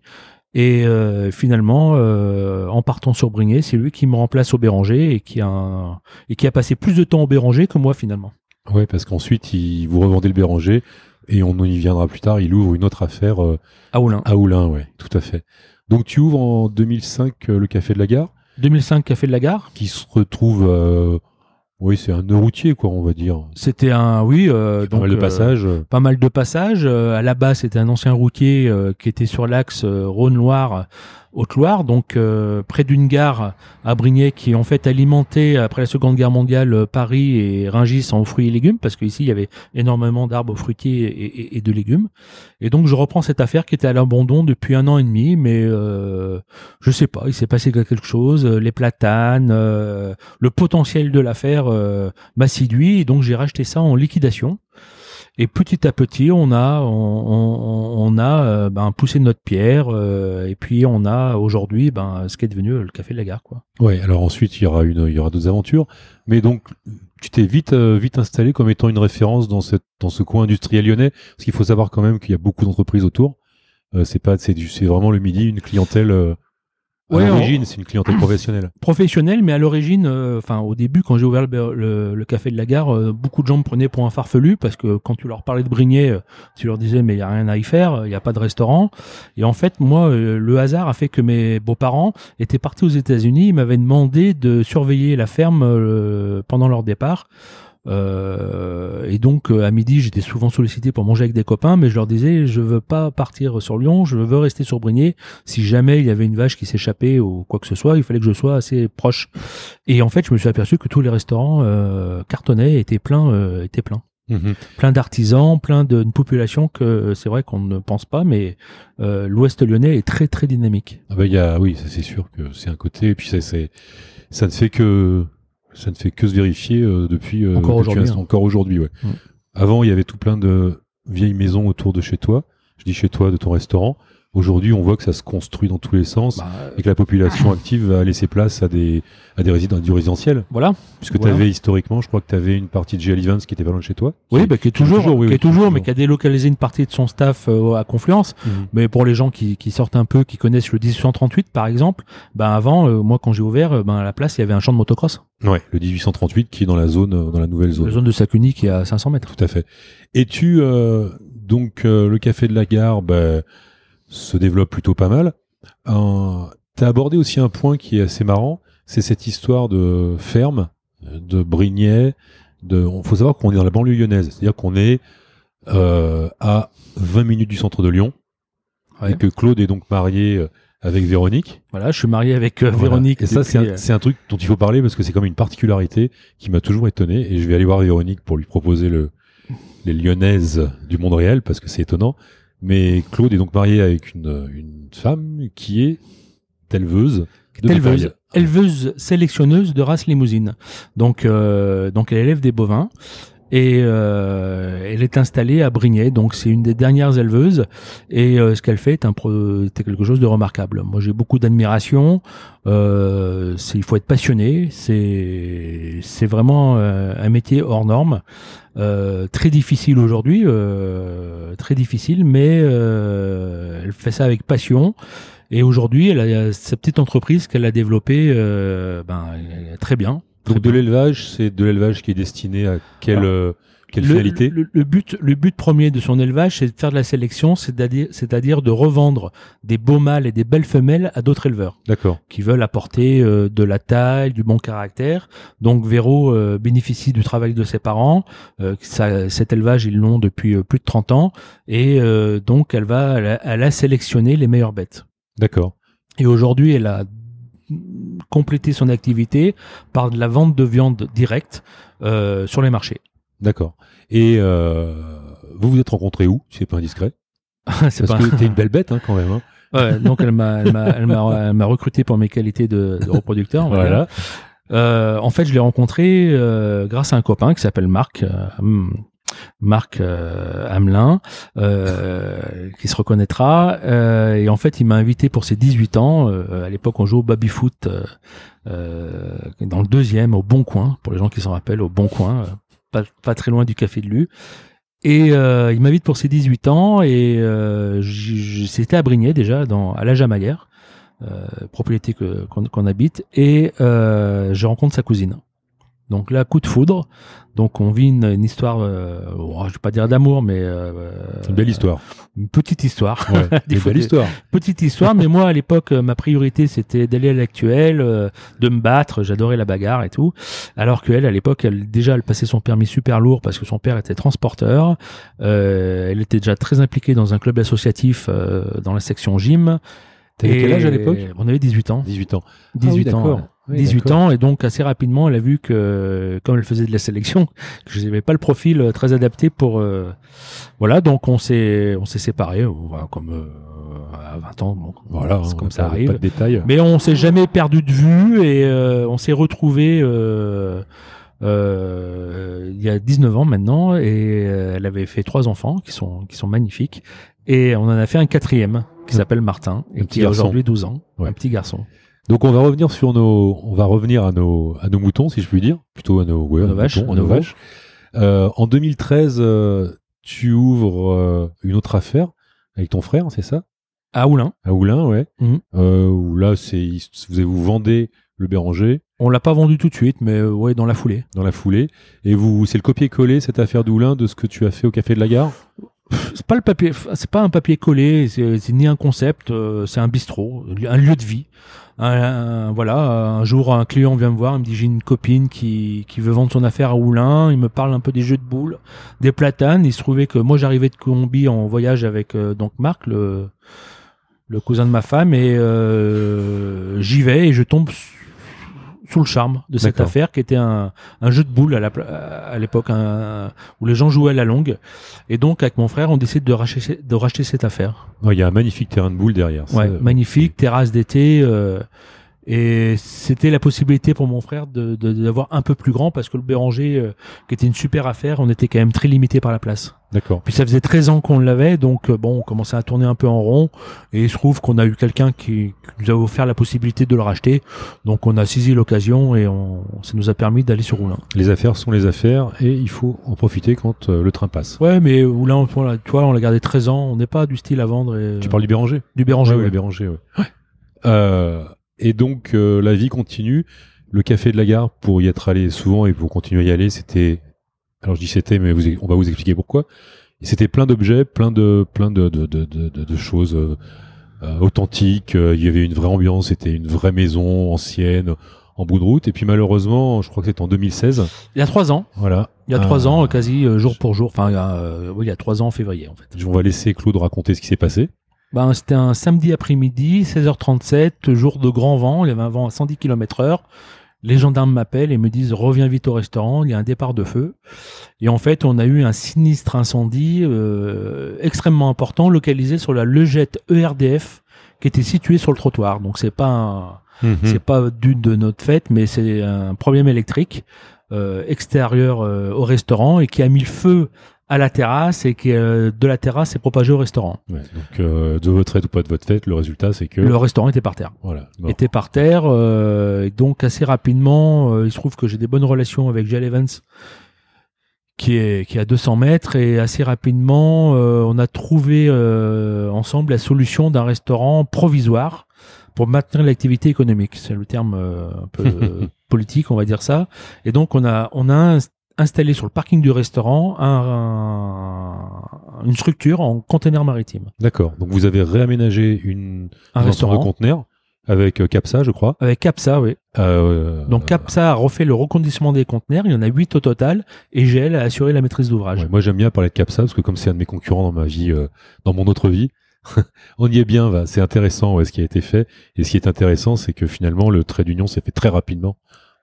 Speaker 2: Et euh, finalement, euh, en partant sur Brignais, c'est lui qui me remplace au Béranger et qui a un- et qui a passé plus de temps au Béranger que moi finalement.
Speaker 1: Ouais, parce qu'ensuite, il, vous revendez le Béranger et on y viendra plus tard. Il ouvre une autre affaire euh,
Speaker 2: À Oulin.
Speaker 1: à Oulin, ouais, tout à fait. Donc, tu ouvres en 2005 euh, le Café de la Gare,
Speaker 2: 2005 Café de la Gare.
Speaker 1: qui se retrouve. euh, oui, c'est un routier, quoi, on va dire.
Speaker 2: C'était un, oui,
Speaker 1: Pas mal de passages.
Speaker 2: pas mal de passages. À la base, c'était un ancien routier qui était sur l'axe Rhône-Loire, Haute-Loire, donc euh, près d'une gare à Brignais qui en fait alimentait après la Seconde Guerre mondiale euh, Paris et Rungis en fruits et légumes parce qu'ici il y avait énormément d'arbres fruitiers et, de légumes. Et donc je reprends cette affaire qui était à l'abandon depuis un an et demi, mais euh, je sais pas, il s'est passé quelque chose. Les platanes, le potentiel de l'affaire m'a séduit et donc j'ai racheté ça en liquidation. Et petit à petit, on a, on, on- on a euh, ben, poussé notre pierre, euh, et puis on a aujourd'hui ben, ce qui est devenu le café de la gare. Quoi.
Speaker 1: Ouais, alors ensuite, il y aura, une, il y aura d'autres aventures. Mais donc, tu t'es vite, euh, vite installé comme étant une référence dans, cette, dans ce coin industriel lyonnais, parce qu'il faut savoir quand même qu'il y a beaucoup d'entreprises autour. C'est pas, c'est vraiment le midi, une clientèle. À
Speaker 2: Ouais,
Speaker 1: l'origine, c'est une clientèle professionnelle.
Speaker 2: professionnel, mais à l'origine, euh, enfin au début, quand j'ai ouvert le, le- le café de la gare, euh, beaucoup de gens me prenaient pour un farfelu parce que quand tu leur parlais de Brignais, euh, tu leur disais mais il y a rien à y faire, il n'y a pas de restaurant. Et en fait, moi, le hasard a fait que mes beaux-parents étaient partis aux États-Unis, ils m'avaient demandé de surveiller la ferme euh, pendant leur départ. Euh, et donc euh, à midi, j'étais souvent sollicité pour manger avec des copains, mais je leur disais je veux pas partir sur Lyon, je veux rester sur Brignais. Si jamais il y avait une vache qui s'échappait ou quoi que ce soit, il fallait que je sois assez proche. Et en fait, je me suis aperçu que tous les restaurants euh, cartonnaient, étaient pleins, euh, étaient pleins,
Speaker 1: Mhm.
Speaker 2: plein d'artisans, plein d'une population que c'est vrai qu'on ne pense pas, mais euh, l'Ouest lyonnais est très très dynamique.
Speaker 1: Ah bah, y a, oui, c'est sûr que c'est un côté, et puis ça, ça ne fait que, ça ne fait que se vérifier euh, depuis, euh,
Speaker 2: Encore aujourd'hui, hein.
Speaker 1: encore aujourd'hui, ouais.
Speaker 2: Mm.
Speaker 1: Avant, il y avait tout plein de vieilles maisons autour de chez toi. Je dis chez toi, de ton restaurant. Aujourd'hui, on voit que ça se construit dans tous les sens
Speaker 2: Bah,
Speaker 1: et que la population active va laisser place à des, à des résidents, du résidentiel.
Speaker 2: voilà.
Speaker 1: Puisque
Speaker 2: Voilà.
Speaker 1: tu avais historiquement, je crois que tu avais une partie de GL Evans qui était pas loin de chez toi.
Speaker 2: Oui,
Speaker 1: Qui-
Speaker 2: bah, qui est toujours,
Speaker 1: toujours, oui,
Speaker 2: qui est toujours,
Speaker 1: toujours.
Speaker 2: mais qui a délocalisé une partie de son staff euh, à Confluence.
Speaker 1: Mhm.
Speaker 2: Mais pour les gens qui, qui sortent un peu, qui connaissent le 1838 par exemple, ben avant, euh, moi quand j'ai ouvert, euh, ben à la place il y avait un champ de motocross,
Speaker 1: Ouais, le 1838 qui est dans la zone, euh, dans la nouvelle zone.
Speaker 2: la zone de Sakuni qui est à 500 mètres.
Speaker 1: Tout à fait. Et tu, euh, donc, euh, le café de la gare bah, se développe plutôt pas mal. Euh, tu as abordé aussi un point qui est assez marrant, c'est cette histoire de ferme, de Brignais. De, il faut savoir qu'on est dans la banlieue lyonnaise, c'est-à-dire qu'on est euh, à 20 minutes du centre de Lyon,
Speaker 2: Ouais.
Speaker 1: et que Claude est donc marié euh, avec Véronique.
Speaker 2: Voilà, je suis marié avec euh,
Speaker 1: Voilà.
Speaker 2: Véronique.
Speaker 1: Et ça, c'est un, truc dont il faut parler parce que c'est comme une particularité qui m'a toujours étonné. Et je vais aller voir Véronique pour lui proposer le, les lyonnaises du monde réel parce que c'est étonnant. Mais Claude est donc marié avec une, une femme qui est éleveuse. de
Speaker 2: éleveuse,
Speaker 1: bétail.
Speaker 2: éleveuse sélectionneuse de race limousine. Donc, euh, donc elle élève des bovins et euh, elle est installée à Brignais. Donc c'est une des dernières éleveuses et euh, ce qu'elle fait est, un pro- est quelque chose de remarquable. Moi j'ai beaucoup d'admiration. Euh, il faut être passionné. C'est vraiment euh, un métier hors norme. Euh, très difficile aujourd'hui, euh, très difficile, mais elle fait ça avec passion. Et aujourd'hui, elle a sa petite entreprise qu'elle a développée ben, très bien.
Speaker 1: Donc de l'élevage, c'est de l'élevage qui est destiné à quelle,
Speaker 2: Alors,
Speaker 1: euh, quelle
Speaker 2: le,
Speaker 1: finalité
Speaker 2: le, le but, le but premier de son élevage, c'est de faire de la sélection, c'est-à-dire, de revendre des beaux mâles et des belles femelles à d'autres éleveurs
Speaker 1: D'accord.
Speaker 2: qui veulent apporter euh, de la taille, du bon caractère. Donc Véro euh, bénéficie du travail de ses parents. Ça, cet élevage, ils l'ont depuis plus de 30 ans. Et donc elle va, elle a, elle a sélectionné les meilleures bêtes.
Speaker 1: D'accord.
Speaker 2: Et aujourd'hui, elle a complété son activité par de la vente de viande directe euh, sur les marchés.
Speaker 1: D'accord. Et euh, vous vous êtes rencontrés où Si c'est pas indiscret?
Speaker 2: C'est
Speaker 1: Parce
Speaker 2: pas-
Speaker 1: que t'es une belle bête hein, quand même. hein.
Speaker 2: Ouais, donc elle m'a, elle m'a, elle m'a, elle m'a recruté pour mes qualités de, de reproducteur.
Speaker 1: Voilà.
Speaker 2: Euh, en fait, je l'ai rencontré euh, grâce à un copain qui s'appelle Marc. euh, hum, Marc euh, Hamelin, euh, qui se reconnaîtra. Euh, et en fait, il m'a invité pour ses 18 ans. À l'époque, on jouait au baby-foot dans le deuxième, au Bon Coin, pour les gens qui s'en rappellent, au Bon Coin, pas, très loin du Café de Lu. Et il m'invite pour ses 18 ans et c'était à Brignais déjà, dans, à la Jamaguère, euh, propriété qu'on, habite, et je rencontre sa cousine. Donc là, coup de foudre. Donc on vit une, une histoire, euh, oh, je vais pas dire d'amour, mais euh,
Speaker 1: C'est une belle histoire.
Speaker 2: une petite histoire.
Speaker 1: Ouais. Une belle histoire.
Speaker 2: Petite histoire, mais moi à l'époque, euh, ma priorité c'était d'aller à l'actuel, euh, de me battre, j'adorais la bagarre et tout. Alors qu'elle, à l'époque, elle déjà elle passait son permis super lourd parce que son père était transporteur. Euh, elle était déjà très impliquée dans un club associatif dans la section gym.
Speaker 1: T'avais quel âge à l'époque?
Speaker 2: On avait 18 ans.
Speaker 1: 18 ans.
Speaker 2: 18
Speaker 1: ah oui,
Speaker 2: ans.
Speaker 1: D'accord.
Speaker 2: ouais.
Speaker 1: Oui,
Speaker 2: 18
Speaker 1: d'accord.
Speaker 2: ans et donc assez rapidement elle a vu que comme elle faisait de la sélection que je n'avais pas le profil euh, très adapté pour euh, voilà donc on s'est on s'est séparés euh, voilà, comme euh, à 20 ans bon,
Speaker 1: Voilà,
Speaker 2: c'est comme
Speaker 1: pas-
Speaker 2: ça
Speaker 1: Pas
Speaker 2: arrive
Speaker 1: de détails.
Speaker 2: mais on s'est jamais perdu de vue et euh, on s'est retrouvé il y a 19 ans maintenant et euh, elle avait fait trois enfants qui sont qui sont magnifiques et on en a fait un quatrième qui
Speaker 1: Un-
Speaker 2: s'appelle Martin et
Speaker 1: un petit
Speaker 2: qui a
Speaker 1: garçon.
Speaker 2: aujourd'hui 12 ans
Speaker 1: Ouais.
Speaker 2: un petit garçon
Speaker 1: Donc on va revenir sur nos, on va revenir à nos, à nos moutons, si je puis dire, plutôt à nos, ouais,
Speaker 2: Nos vaches,
Speaker 1: moutons, à nos vaches. Euh, en 2013, euh, tu ouvres euh, une autre affaire avec ton frère, c'est ça?
Speaker 2: À Oulin.
Speaker 1: À Oulin, ouais.
Speaker 2: Mhm.
Speaker 1: Où là, c'est, vous, vous vendez le Béranger
Speaker 2: On l'a pas vendu tout de suite, mais ouais, dans la foulée.
Speaker 1: dans la foulée, et vous, c'est le copier-coller cette affaire d'Oulin de ce que tu as fait au Café de la Gare?
Speaker 2: C'est pas le papier, c'est pas un papier collé, c'est ni un concept, euh, c'est un bistrot, un lieu de vie. Un- voilà, un jour un client vient me voir, il me dit j'ai une copine qui, qui veut vendre son affaire à Oulin, il me parle un peu des jeux de boules, des platanes. Il se trouvait que moi j'arrivais de Colombie en voyage avec euh, donc Marc, le, le cousin de ma femme, et euh, j'y vais et je tombe sous le charme de cette affaire qui était un, un jeu de boules à l'époque où les gens jouaient à la longue. Et donc, avec mon frère, on décide de racheter, de racheter cette affaire.
Speaker 1: Ouais, Il y a un magnifique terrain de boule derrière.
Speaker 2: Ouais, magnifique, terrasse d'été. euh, et c'était la possibilité pour mon frère de de- d'avoir un peu plus grand parce que le Béranger, euh, qui était une super affaire, on était quand même très limité par la place.
Speaker 1: D'accord.
Speaker 2: Puis ça faisait 13 ans qu'on l'avait, donc euh, bon, on commençait à tourner un peu en rond. Et il se trouve qu'on a eu quelqu'un qui, qui nous a offert la possibilité de le racheter. Donc on a saisi l'occasion et on, ça nous a permis d'aller sur Roulin.
Speaker 1: Les affaires sont les affaires et il faut en profiter quand euh, le train passe.
Speaker 2: Ouais, mais Roulin, on tu vois, on l'a gardé 13 ans. On n'est pas du style à vendre. Et,
Speaker 1: Tu parles du Béranger
Speaker 2: du Béranger.
Speaker 1: Ouais,
Speaker 2: ouais.
Speaker 1: ouais, Béranger, ouais. Euh, et donc, euh, la vie continue. Le café de la gare, pour y être allé souvent et pour continuer à y aller, c'était. Alors, je dis c'était, mais vous, on va vous expliquer pourquoi. C'était plein d'objets, plein de, plein de, de, de, de, choses euh, euh, authentiques. Euh, Il y avait une vraie ambiance, c'était une vraie maison ancienne en bout de route. Et puis, malheureusement, je crois que c'était en 2016.
Speaker 2: Il y a trois ans.
Speaker 1: Voilà.
Speaker 2: Il y a trois
Speaker 1: Euh,
Speaker 2: ans, quasi euh, jour pour jour. Enfin, il y a, euh, oui, il y a trois ans en février, en fait.
Speaker 1: On va laisser Claude raconter ce qui s'est passé.
Speaker 2: Ben, c'était un samedi après-midi, 16h37, jour de grand vent. Il y avait un vent à 110 km heure. Les gendarmes m'appellent et me disent reviens vite au restaurant, il y a un départ de feu. Et en fait, on a eu un sinistre incendie euh, extrêmement important localisé sur la Legette ERDF qui était située sur le trottoir. Donc c'est pas un,
Speaker 1: Hmm.
Speaker 2: c'est pas dû de notre fête, mais c'est un problème électrique euh, extérieur euh, au restaurant et qui a mis le feu à la terrasse et qui euh, de la terrasse s'est propagé au restaurant.
Speaker 1: Ouais, donc, euh, de votre fête ou pas de votre fête, le résultat, c'est que.
Speaker 2: Le restaurant était par terre.
Speaker 1: Voilà. Bon.
Speaker 2: Était par terre euh, et donc assez rapidement, il se trouve que j'ai des bonnes relations avec Jell Evans qui est qui est à 200 mètres et assez rapidement euh, on a trouvé euh, ensemble la solution d'un restaurant provisoire pour maintenir l'activité économique. C'est le terme euh, un peu politique, on va dire ça. Et donc on a on a installé sur le parking du restaurant un- un- une structure en container maritime.
Speaker 1: D'accord. Donc vous avez réaménagé une
Speaker 2: Un
Speaker 1: un
Speaker 2: restaurant
Speaker 1: de conteneurs avec euh, Capsa, je crois.
Speaker 2: avec Capsa, oui.
Speaker 1: Euh,
Speaker 2: Donc Capsa a refait le reconditionnement des conteneurs, il y en a 8 au total, et GL a assuré la maîtrise d'ouvrage.
Speaker 1: ouais, moi j'aime bien parler de Capsa parce que comme c'est un de mes concurrents dans ma vie, euh, dans mon autre vie, on y est bien. va. C'est intéressant ouais, ce qui a été fait. Et ce qui est intéressant, c'est que finalement le trait d'union s'est fait très rapidement.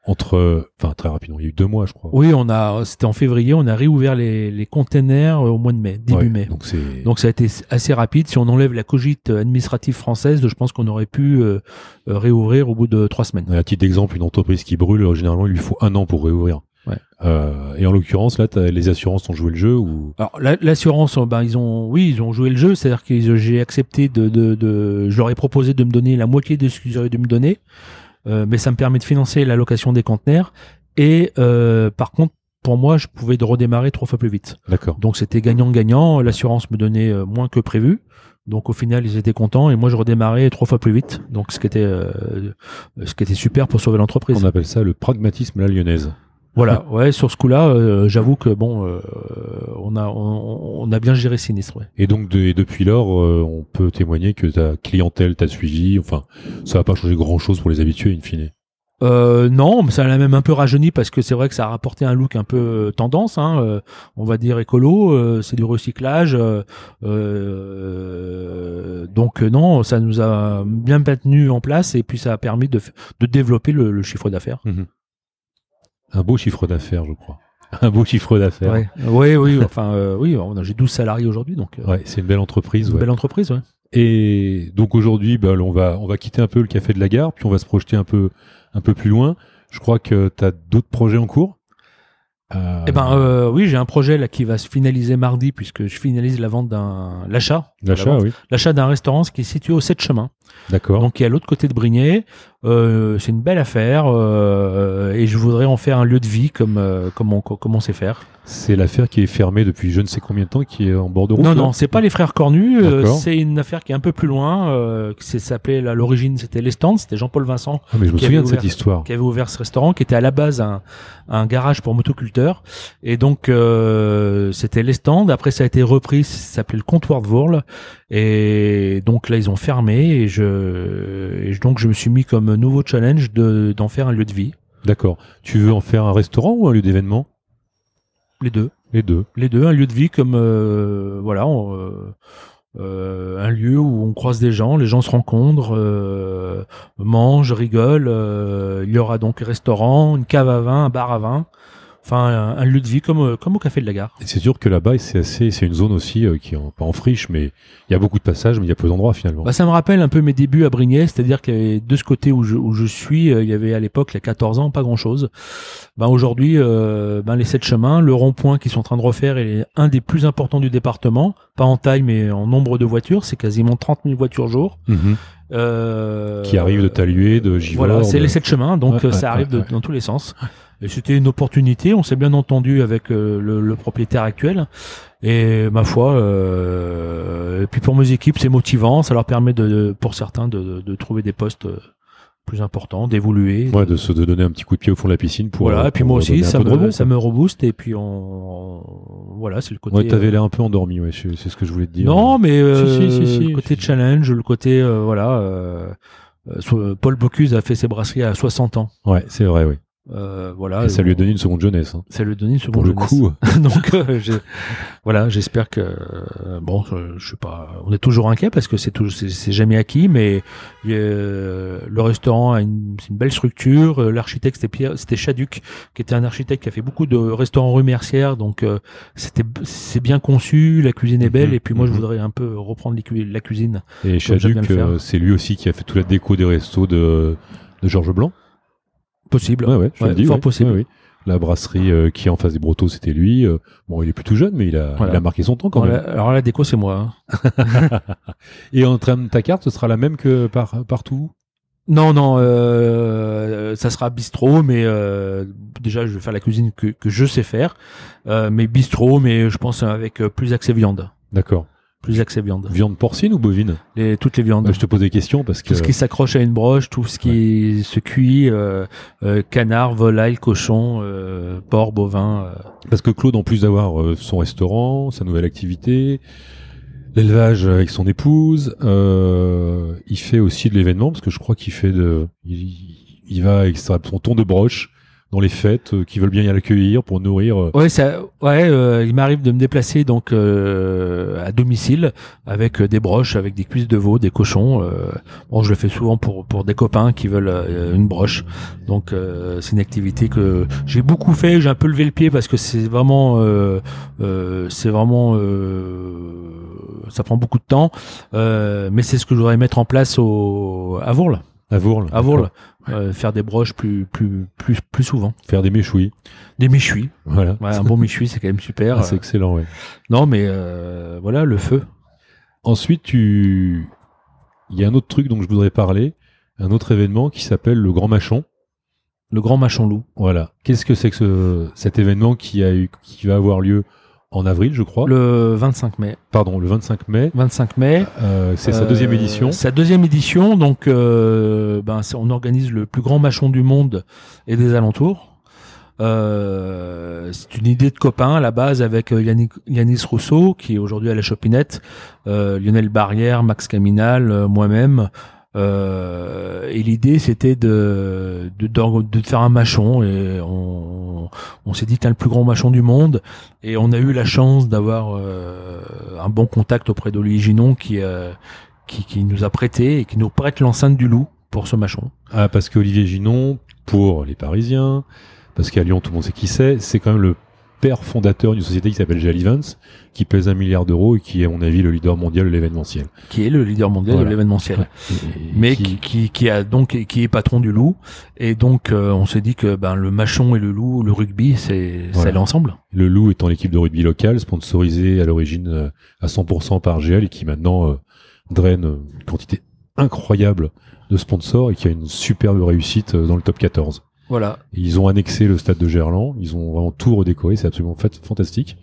Speaker 1: Entre, euh, enfin très rapidement. Il y a eu deux mois, je crois.
Speaker 2: Oui, on a, c'était en février, on a réouvert les, les containers au mois de mai, début
Speaker 1: Ouais,
Speaker 2: mai.
Speaker 1: Donc c'est.
Speaker 2: Donc ça a été assez rapide. Si on enlève la cogite administrative française, je pense qu'on aurait pu euh, euh, réouvrir au bout de trois semaines.
Speaker 1: À titre d'exemple, une entreprise qui brûle, euh, généralement, il lui faut un an pour réouvrir.
Speaker 2: Ouais.
Speaker 1: Euh, et en l'occurrence, là, les assurances ont joué le jeu ou?
Speaker 2: Alors la- l'assurance, euh, ben ils ont, oui, ils ont joué le jeu, c'est-à-dire que j'ai accepté de, de, de, je leur ai proposé de me donner la moitié de ce qu'ils auraient dû me donner, euh, mais ça me permet de financer la location des conteneurs. Et euh, par contre, pour moi, je pouvais redémarrer trois fois plus vite.
Speaker 1: D'accord.
Speaker 2: Donc c'était gagnant-gagnant. L'assurance me donnait euh, moins que prévu. Donc au final, ils étaient contents et moi je redémarrais trois fois plus vite. Donc ce qui était, euh, ce qui était super pour sauver l'entreprise.
Speaker 1: On appelle ça le pragmatisme la lyonnaise.
Speaker 2: Voilà, ouais, sur ce coup-là, euh, j'avoue que bon, euh, on a on, on a bien géré sinistre. Ouais.
Speaker 1: Et donc, de- et depuis lors, euh, on peut témoigner que ta clientèle t'a suivi. Enfin, ça va pas changer grand-chose pour les habitués, in fine.
Speaker 2: Euh, non, mais ça l'a même un peu rajeuni parce que c'est vrai que ça a rapporté un look un peu tendance, hein, euh, on va dire écolo, euh, c'est du recyclage. euh, euh, donc non, ça nous a bien maintenu en place et puis ça a permis de, de développer le, le chiffre d'affaires.
Speaker 1: Un beau chiffre d'affaires, je crois. Un beau chiffre d'affaires.
Speaker 2: Ouais. oui, oui, enfin euh, oui, on a- j'ai 12 salariés aujourd'hui, donc euh,
Speaker 1: Ouais, c'est une belle entreprise.
Speaker 2: une
Speaker 1: ouais.
Speaker 2: belle entreprise. Ouais.
Speaker 1: Et donc aujourd'hui, bah, on va on va quitter un peu le café de la gare, puis on va se projeter un peu un peu plus loin. Je crois que tu as d'autres projets en cours? Euh,
Speaker 2: Eh ben euh, oui, j'ai un projet là qui va se finaliser mardi puisque je finalise la vente d'un l'achat
Speaker 1: l'achat, oui.
Speaker 2: l'achat d'un restaurant qui est situé au 7 chemin.
Speaker 1: D'accord.
Speaker 2: donc qui est à l'autre côté de Brignais. Euh, c'est une belle affaire euh, et je voudrais en faire un lieu de vie comme euh, comme on comme on sait faire.
Speaker 1: C'est l'affaire qui est fermée depuis je ne sais combien de temps, qui est en bord de route.
Speaker 2: Non non, c'est pas les frères Cornus, euh, c'est une affaire qui est un peu plus loin. Euh, qui s'appelait à l'origine c'était les stands, c'était Jean-Paul Vincent
Speaker 1: Ah, mais je me
Speaker 2: qui
Speaker 1: souviens de
Speaker 2: avait
Speaker 1: cette
Speaker 2: ouvert-
Speaker 1: histoire.
Speaker 2: qui avait ouvert ce restaurant, qui était à la base un, un garage pour motoculteurs. Et donc, euh, c'était les stands. Après, ça a été repris, ça s'appelait le comptoir de Vourles. Et donc là, ils ont fermé. Et, je, et donc, je me suis mis comme nouveau challenge de, d'en faire un lieu de vie.
Speaker 1: D'accord. Tu veux en faire un restaurant ou un lieu d'événement?
Speaker 2: Les deux.
Speaker 1: Les deux.
Speaker 2: Les deux, un lieu de vie comme, euh, voilà, on, euh, euh, un lieu où on croise des gens, les gens se rencontrent, euh, mangent, rigolent. il y aura donc un restaurant, une cave à vin, un bar à vin. Enfin, un, un lieu de vie comme, euh, comme au café de la gare.
Speaker 1: C'est sûr que là-bas, c'est assez, c'est une zone aussi euh, qui est en- pas en friche, mais il y a beaucoup de passages, mais il y a peu d'endroits finalement.
Speaker 2: Bah, ça me rappelle un peu mes débuts à Brignais, c'est-à-dire que de ce côté où je, où je suis, euh, il y avait à l'époque, il y a 14 ans, pas grand-chose. Ben, aujourd'hui, euh, ben, les sept chemins, le rond-point qu'ils sont en train de refaire est un des plus importants du département, pas en taille, mais en nombre de voitures. C'est quasiment 30 000 voitures jour.
Speaker 1: Mhm.
Speaker 2: Euh,
Speaker 1: Qui arrive de Taluet, de Givors.
Speaker 2: Voilà, c'est les sept chemins, donc
Speaker 1: Ouais,
Speaker 2: euh,
Speaker 1: ouais,
Speaker 2: ça arrive
Speaker 1: ouais,
Speaker 2: de- dans tous les sens. Et c'était une opportunité, on s'est bien entendu avec euh, le, le propriétaire actuel. Et ma foi, euh, et puis pour mes équipes, c'est motivant, ça leur permet de, de- pour certains de, de- de trouver des postes euh, plus importants, d'évoluer.
Speaker 1: Ouais, de se de donner un petit coup de pied au fond de la piscine pour.
Speaker 2: voilà,
Speaker 1: euh,
Speaker 2: et puis
Speaker 1: pour
Speaker 2: moi aussi, ça me,
Speaker 1: rebond,
Speaker 2: ça me rebooste, et puis on, on- voilà, c'est le côté.
Speaker 1: Ouais, t'avais
Speaker 2: euh,
Speaker 1: l'air un peu endormi, ouais, c'est c'est ce que je voulais te dire.
Speaker 2: non, mais euh,
Speaker 1: Si, si, si, si,
Speaker 2: le côté
Speaker 1: si.
Speaker 2: challenge, le côté euh, voilà. euh, euh, Paul Bocuse a fait ses brasseries à 60 ans.
Speaker 1: Ouais, c'est vrai, oui.
Speaker 2: Euh, voilà.
Speaker 1: Et ça lui a
Speaker 2: on-
Speaker 1: donné une seconde jeunesse. hein.
Speaker 2: Ça lui a donné une seconde
Speaker 1: Pour le
Speaker 2: jeunesse.
Speaker 1: coup,
Speaker 2: Donc euh, j'ai- voilà, j'espère que euh, bon, je, je sais pas, on est toujours inquiet parce que c'est tout, c'est c'est jamais acquis, mais euh, le restaurant a une, c'est une belle structure. Euh, L'architecte c'était Pierre, c'était Chaduc, qui était un architecte qui a fait beaucoup de restaurants rue Mercière, donc euh, c'était c'est bien conçu, la cuisine est belle,
Speaker 1: Mhm,
Speaker 2: et puis moi je
Speaker 1: mhm.
Speaker 2: voudrais un peu reprendre les cu- la cuisine.
Speaker 1: et Chaduc, euh, c'est lui aussi qui a fait toute la déco des restos de, de Georges Blanc.
Speaker 2: Possible.
Speaker 1: Ouais, ouais, je
Speaker 2: Ouais,
Speaker 1: le dis.
Speaker 2: fort possible.
Speaker 1: La brasserie euh, qui est en face des Brotteaux, c'était lui. Euh, bon, il est plus tout jeune, mais il a,
Speaker 2: Voilà.
Speaker 1: il a marqué son temps quand
Speaker 2: Alors,
Speaker 1: même.
Speaker 2: la, alors la déco c'est moi. hein.
Speaker 1: Et en termes de ta carte, ce sera la même que par, partout?
Speaker 2: Non, non, euh, ça sera bistrot, mais euh, déjà je vais faire la cuisine que, que je sais faire, euh, mais bistrot, mais je pense avec plus accès viande,
Speaker 1: D'accord.
Speaker 2: Plus accès viande,
Speaker 1: Viande porcine ou bovine
Speaker 2: les, toutes les viandes.
Speaker 1: Bah, Je te pose des questions parce que.
Speaker 2: tout ce qui s'accroche à une broche, tout ce qui se cuit, euh, euh, canard, volaille, cochon, euh, porc, bovin.
Speaker 1: Parce que Claude, en plus d'avoir euh, son restaurant, sa nouvelle activité, l'élevage avec son épouse, euh, il fait aussi de l'événement parce que je crois qu'il fait de, il, il va avec son ton de broche dans les fêtes, euh, qui veulent bien y accueillir pour nourrir. euh,
Speaker 2: Ouais, ça, ouais, euh, il m'arrive de me déplacer donc euh, à domicile avec des broches, avec des cuisses de veau, des cochons. bon, je le fais souvent pour pour des copains qui veulent une broche. Donc c'est une activité que j'ai beaucoup fait. J'ai un peu levé le pied parce que c'est vraiment, c'est vraiment, ça prend beaucoup de temps. Mais c'est ce que je voudrais mettre en place au à Vourles,
Speaker 1: à Vourles.
Speaker 2: à Vourles, euh, faire des broches plus plus plus plus souvent,
Speaker 1: Faire des méchouis.
Speaker 2: des méchouis.
Speaker 1: Voilà.
Speaker 2: Ouais, un bon méchoui, c'est quand même super.
Speaker 1: Ah, c'est excellent, ouais.
Speaker 2: Non, mais euh, voilà, le feu.
Speaker 1: Ensuite, tu, il y a un autre truc dont je voudrais parler, un autre événement qui s'appelle le Grand Machon.
Speaker 2: Le grand machon loup.
Speaker 1: Voilà. Qu'est-ce que c'est que ce, cet événement qui a eu, qui va avoir lieu en avril, je crois.
Speaker 2: Le 25 mai.
Speaker 1: Pardon, le 25 mai.
Speaker 2: 25 mai.
Speaker 1: Euh, c'est sa
Speaker 2: Euh,
Speaker 1: deuxième édition.
Speaker 2: Sa deuxième édition, donc euh, ben, on organise le plus grand machon du monde et des alentours. Euh, c'est une idée de copain à la base avec euh, Yannick, Yanis Rousseau qui est aujourd'hui à la Chopinette, euh, Lionel Barrière, Max Caminal, euh, moi-même. Euh, et l'idée c'était de, de, de faire un machon et on, on s'est dit t'as le plus grand machon du monde et on a eu la chance d'avoir euh, un bon contact auprès d'Olivier Ginon qui, euh, qui, qui nous a prêté et qui nous prête l'enceinte du loup pour ce machon.
Speaker 1: Ah, parce qu'Olivier Ginon, pour les Parisiens, parce qu'à Lyon, tout le monde sait qui c'est, c'est quand même le père fondateur d'une société qui s'appelle Events, qui pèse un milliard d'euros et qui est, à mon avis, le leader mondial de l'événementiel.
Speaker 2: qui est le leader mondial
Speaker 1: Voilà.
Speaker 2: de l'événementiel. Mais
Speaker 1: qui-
Speaker 2: qui, a donc qui est patron du loup et donc euh, on s'est dit que ben le machon et le loup, le rugby, c'est
Speaker 1: Voilà.
Speaker 2: allait ensemble.
Speaker 1: Le Loup étant l'équipe de rugby locale, sponsorisée à l'origine euh, à 100% par GL et qui maintenant euh, draine une quantité incroyable de sponsors et qui a une superbe réussite dans le top 14.
Speaker 2: Voilà.
Speaker 1: Ils ont annexé le stade de Gerland, ils ont vraiment tout redécoré, c'est absolument fait- fantastique.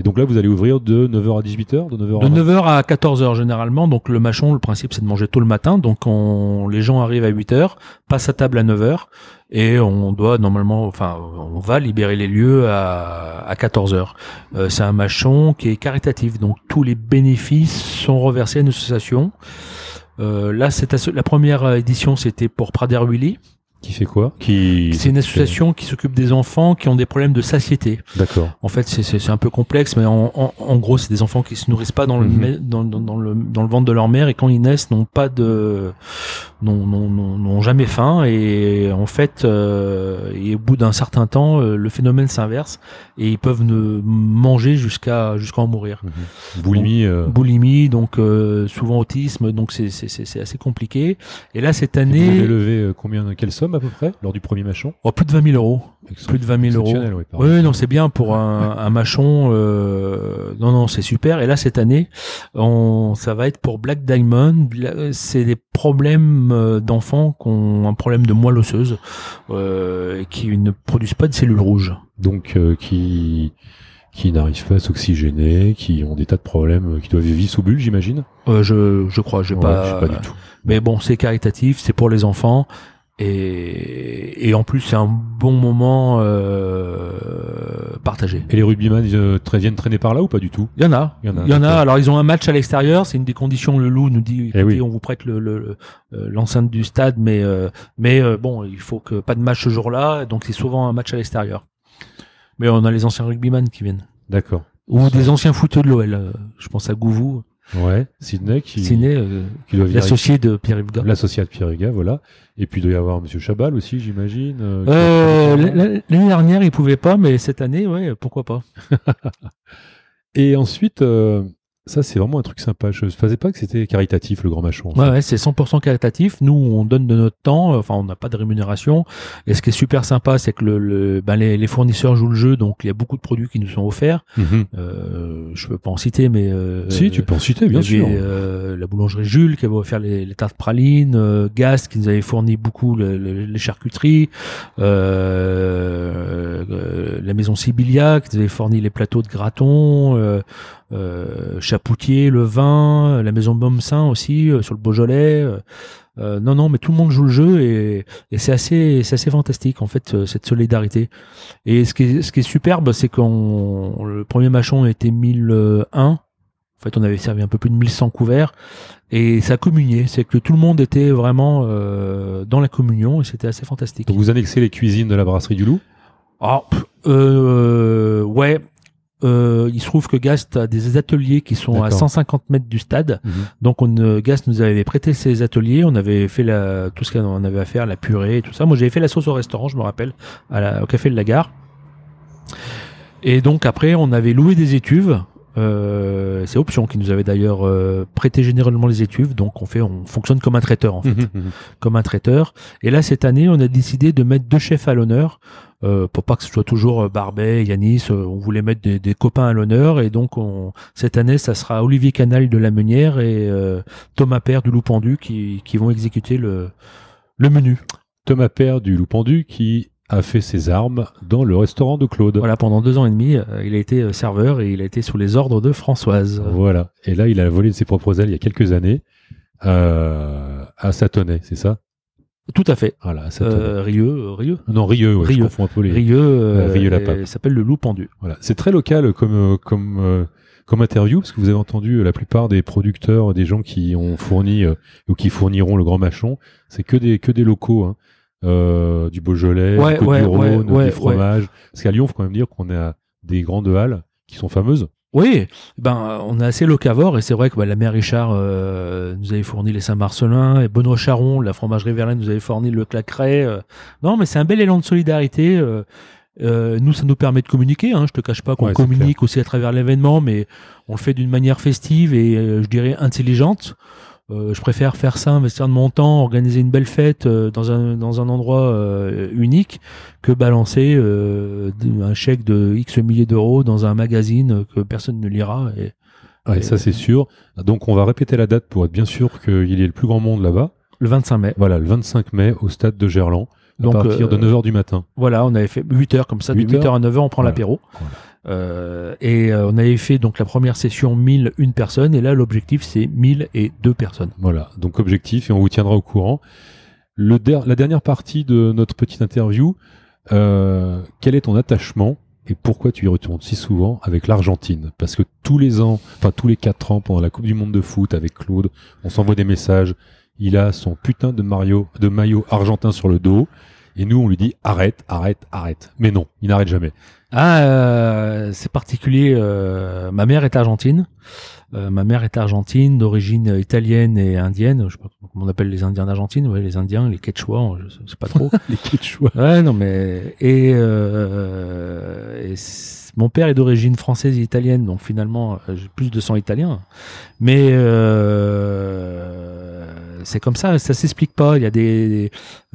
Speaker 1: Et donc là, vous allez ouvrir de 9h à 18h, de 9h à
Speaker 2: De 9h à 14h généralement. Donc le machon, le principe c'est de manger tôt le matin. Donc on, les gens arrivent à 8h, passent à table à 9h et on doit normalement, enfin on va libérer les lieux à, à 14h. Euh, c'est un machon qui est caritatif. Donc tous les bénéfices sont reversés à une association. Euh, là, c'est la première édition, c'était pour Prader Willy.
Speaker 1: Qui fait quoi Qui
Speaker 2: C'est une association qui s'occupe des enfants qui ont des problèmes de satiété.
Speaker 1: D'accord.
Speaker 2: En fait, c'est- un peu complexe, mais en, en, en gros, c'est des enfants qui se nourrissent pas dans le,
Speaker 1: Mhm.
Speaker 2: mai- dans, dans, dans le dans le ventre de leur mère et quand ils naissent, n'ont pas de n'ont jamais faim et en fait, euh, et au bout d'un certain temps, euh, le phénomène s'inverse et ils peuvent ne manger jusqu'à jusqu'à en mourir.
Speaker 1: Mhm. Boulimie. euh,
Speaker 2: Boulimie, donc euh, souvent autisme, donc c'est c'est c'est c'est assez compliqué. Et là, cette
Speaker 1: Vous avez
Speaker 2: année,
Speaker 1: levé euh, combien, quelle somme à peu près lors du premier machon
Speaker 2: oh, plus de 20 000 euros. Plus de 20 000 euros.
Speaker 1: Pardon.
Speaker 2: Oui, non, c'est bien pour un, un machon. euh, non, non, c'est super. Et là, cette année, on, ça va être pour Black Diamond. C'est des problèmes euh, d'enfants qui ont un problème de moelle osseuse euh, et qui ne produisent pas de cellules rouges.
Speaker 1: Donc euh, qui qui n'arrivent pas à s'oxygéner, qui ont des tas de problèmes, euh, qui doivent vivre sous bulle, j'imagine?
Speaker 2: Euh, je, je crois, j'ai
Speaker 1: Ouais,
Speaker 2: pas,
Speaker 1: pas du tout.
Speaker 2: Mais bon, c'est caritatif, c'est pour les enfants. Et, et en plus, c'est un bon moment euh, partagé.
Speaker 1: Et les rugbyman ils, euh, viennent traîner par là ou pas du tout?
Speaker 2: Il y en a.
Speaker 1: Il y en a,
Speaker 2: y en a. Alors, ils ont un match à l'extérieur. C'est une des conditions. Le loup nous dit
Speaker 1: Eh
Speaker 2: écoutez,
Speaker 1: oui.
Speaker 2: on vous prête le, le- le- euh, l'enceinte du stade, mais euh, mais euh, bon, il faut que pas de match ce jour-là. Donc, c'est souvent un match à l'extérieur. Mais on a les anciens rugbyman qui viennent.
Speaker 1: D'accord.
Speaker 2: Ou des anciens footeux de l'OL. euh, Je pense à Gouvou,
Speaker 1: Ouais. Sydney qui,
Speaker 2: Ciné, euh,
Speaker 1: qui doit venir
Speaker 2: l'associé de Pierre-Yves Gars.
Speaker 1: L'associé de Pierre Huga, voilà. Et puis il doit y avoir Monsieur Chabal aussi, j'imagine. euh,
Speaker 2: Euh, L'année dernière, il pouvait pas, mais cette année, ouais, pourquoi pas.
Speaker 1: Et ensuite, euh, ça c'est vraiment un truc sympa. Je ne savais pas que c'était caritatif le grand machon.
Speaker 2: Ouais, ouais, c'est 100% caritatif. Nous, on donne de notre temps. Enfin, on n'a pas de rémunération. Et ce qui est super sympa, c'est que le, le- ben, les, les fournisseurs jouent le jeu, donc il y a beaucoup de produits qui nous sont offerts.
Speaker 1: Mhm.
Speaker 2: Euh, je peux pas en citer, mais euh,
Speaker 1: si, tu peux en citer, bien sûr.
Speaker 2: euh, la boulangerie Jules qui avait offert les, les tartes pralines, euh, Gast qui nous avait fourni beaucoup le- le- les charcuteries, euh, euh, la maison Sibylia qui nous avait fourni les plateaux de gratons, euh, Chapoutier, le vin, la maison Bommesin aussi euh, sur le Beaujolais. euh, euh, non, non, mais tout le monde joue le jeu et, et c'est assez, c'est assez fantastique en fait euh, cette solidarité. Et ce qui est, ce qui est superbe, c'est qu'on le premier machon était 1001. En fait, on avait servi un peu plus de 1100 couverts et ça communiait. C'est que tout le monde était vraiment euh, dans la communion et c'était assez fantastique.
Speaker 1: Donc vous annexez les cuisines de la brasserie du Loup?
Speaker 2: Ah, euh, ouais. Euh, il se trouve que Gast a des ateliers qui sont à
Speaker 1: D'accord.
Speaker 2: 150 mètres du stade. Donc on, euh, Gast nous avait prêté ses ateliers, on avait fait la, tout ce qu'on avait à faire, la purée et tout ça. Moi j'avais fait la sauce au restaurant, je me rappelle, à la- au café de la gare. Et donc après on avait loué des étuves. Euh, c'est Option qui nous avait d'ailleurs euh, prêté généralement les étuves. Donc on fait, on fonctionne comme un traiteur en fait
Speaker 1: Mhm, mhm.
Speaker 2: comme un traiteur. Et là, cette année, on a décidé de mettre deux chefs à l'honneur. Euh, pour pas que ce soit toujours Barbet, Yanis, on voulait mettre des, des copains à l'honneur et donc on, cette année ça sera Olivier Canal de la Meunière et Thomas Père du Loup Pendu qui, qui vont exécuter le, le menu.
Speaker 1: Thomas Père du Loup Pendu qui a fait ses armes dans le restaurant de Claude.
Speaker 2: Voilà, pendant deux ans et demi, euh, il a été euh, serveur et il a été sous les ordres de Françoise.
Speaker 1: Voilà. Et là, il a volé de ses propres ailes il y a quelques années euh, à Satonnet, c'est ça?
Speaker 2: Tout à fait.
Speaker 1: Voilà.
Speaker 2: Euh, Rieux, Rieux?
Speaker 1: Non, Rieux, ouais, je
Speaker 2: Rieux.
Speaker 1: confonds un peu les.
Speaker 2: Rieux, euh,
Speaker 1: Rieux la Pape.
Speaker 2: s'appelle le Loup Pendu.
Speaker 1: Voilà, c'est très local comme comme comme interview parce que vous avez entendu la plupart des producteurs, des gens qui ont fourni ou qui fourniront le Grand Machon, c'est que des que des locaux, hein. Euh, du Beaujolais,
Speaker 2: Ouais,
Speaker 1: du
Speaker 2: ouais,
Speaker 1: du Rhône,
Speaker 2: ouais,
Speaker 1: des fromages. Parce qu'à Lyon, faut quand même dire qu'on a des grandes halles qui sont fameuses.
Speaker 2: Oui, ben on est assez locavore et c'est vrai que bah, la mère Richard euh, nous avait fourni les Saint-Marcelin et Benoît Charon, la fromagerie Verlaine nous avait fourni le Clacret. euh. Non, mais c'est un bel élan de solidarité. euh. Nous, ça nous permet de communiquer. Hein. Je te cache pas qu'on
Speaker 1: Ouais,
Speaker 2: communique aussi à travers l'événement, mais on le fait d'une manière festive et je dirais intelligente. Euh, je préfère faire ça, investir de mon temps, organiser une belle fête euh, dans un dans un endroit euh, unique que balancer un chèque de X milliers d'euros dans un magazine que personne ne lira. Et
Speaker 1: Ouais, ça c'est sûr. Donc on va répéter la date pour être bien sûr qu'il y ait le plus grand monde là-bas.
Speaker 2: Le 25 mai.
Speaker 1: Voilà, le 25 mai au stade de Gerland, à
Speaker 2: Donc,
Speaker 1: partir de
Speaker 2: euh,
Speaker 1: 9h du matin.
Speaker 2: Voilà, on avait fait 8 heures comme ça, de
Speaker 1: 8
Speaker 2: 8 heures à 9 heures, on prend
Speaker 1: Voilà.
Speaker 2: l'apéro.
Speaker 1: Voilà.
Speaker 2: Euh, et euh, on avait fait donc la première session 1000 une personne et là l'objectif c'est 1000 et deux personnes.
Speaker 1: Voilà, donc objectif et on vous tiendra au courant. La dernière partie de notre petite interview, euh, quel est ton attachement et pourquoi tu y retournes si souvent avec l'Argentine? Parce que tous les ans, enfin tous les quatre ans pendant la Coupe du Monde de foot avec Claude, on s'envoie des messages. Il a son putain de maillot argentin sur le dos. Et nous, on lui dit arrête, arrête, arrête. Mais non, il n'arrête jamais.
Speaker 2: Ah, euh, c'est particulier. euh, ma mère est argentine. Euh, ma mère est argentine, d'origine italienne et indienne. Je sais pas comment on appelle les Indiens d'Argentine. Ouais, les Indiens, les Quechua, je sais pas trop.
Speaker 1: Les Quechua.
Speaker 2: Ouais, non, mais et, et mon père est d'origine française et italienne, donc finalement j'ai plus de sang italien. Mais c'est comme ça, ça s'explique pas. Il y a des, des-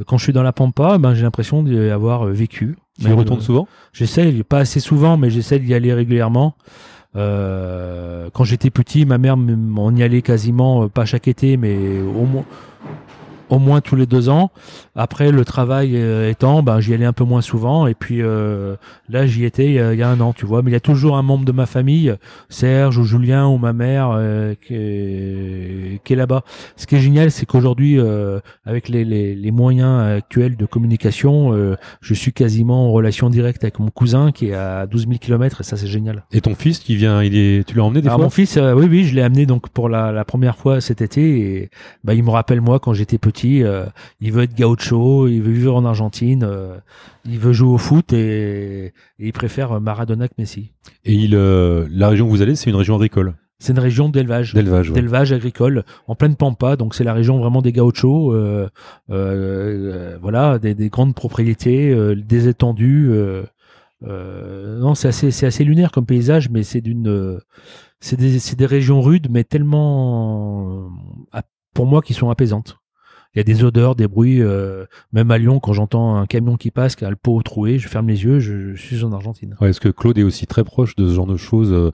Speaker 2: quand je suis dans la pampa, ben j'ai l'impression d'y avoir vécu.
Speaker 1: Tu y
Speaker 2: Même,
Speaker 1: retournes
Speaker 2: euh,
Speaker 1: souvent?
Speaker 2: J'essaie, pas assez souvent, mais j'essaie d'y aller régulièrement. Euh, quand j'étais petit, ma mère, on y allait quasiment, euh, pas chaque été, mais au moins, au moins tous les deux ans. Après, le travail euh, étant, ben, j'y allais un peu moins souvent. Et puis euh, là, j'y étais il y, a, il y a un an, tu vois. Mais il y a toujours un membre de ma famille, Serge ou Julien ou ma mère, euh, qui est, qui est là-bas. Ce qui est génial, c'est qu'aujourd'hui, euh, avec les, les, les moyens actuels de communication, euh, je suis quasiment en relation directe avec mon cousin qui est à 12 000 km et ça c'est génial.
Speaker 1: Et ton fils qui vient, il est, tu l'as emmené des
Speaker 2: Alors
Speaker 1: fois?
Speaker 2: mon fils, euh, oui oui, je l'ai amené donc pour la, la première fois cet été et bah, il me rappelle moi quand j'étais petit, euh, il veut être gaucho, il veut vivre en Argentine, euh, il veut jouer au foot et, et il préfère Maradona que Messi.
Speaker 1: Et il, euh, la région où vous allez, c'est une région agricole,
Speaker 2: C'est une région d'élevage.
Speaker 1: d'élevage. ouais.
Speaker 2: agricole en pleine pampa donc c'est la région vraiment des gauchos euh, euh, voilà des, des grandes propriétés euh, des étendues non c'est assez lunaire comme paysage mais c'est d'une c'est des des régions rudes mais tellement pour moi qui sont apaisantes il y a des odeurs, des bruits, euh, même à Lyon, quand j'entends un camion qui passe, qui a le pot troué, je ferme les yeux, je, suis en Argentine.
Speaker 1: Ouais, est-ce que Claude est aussi très proche de ce genre de choses euh,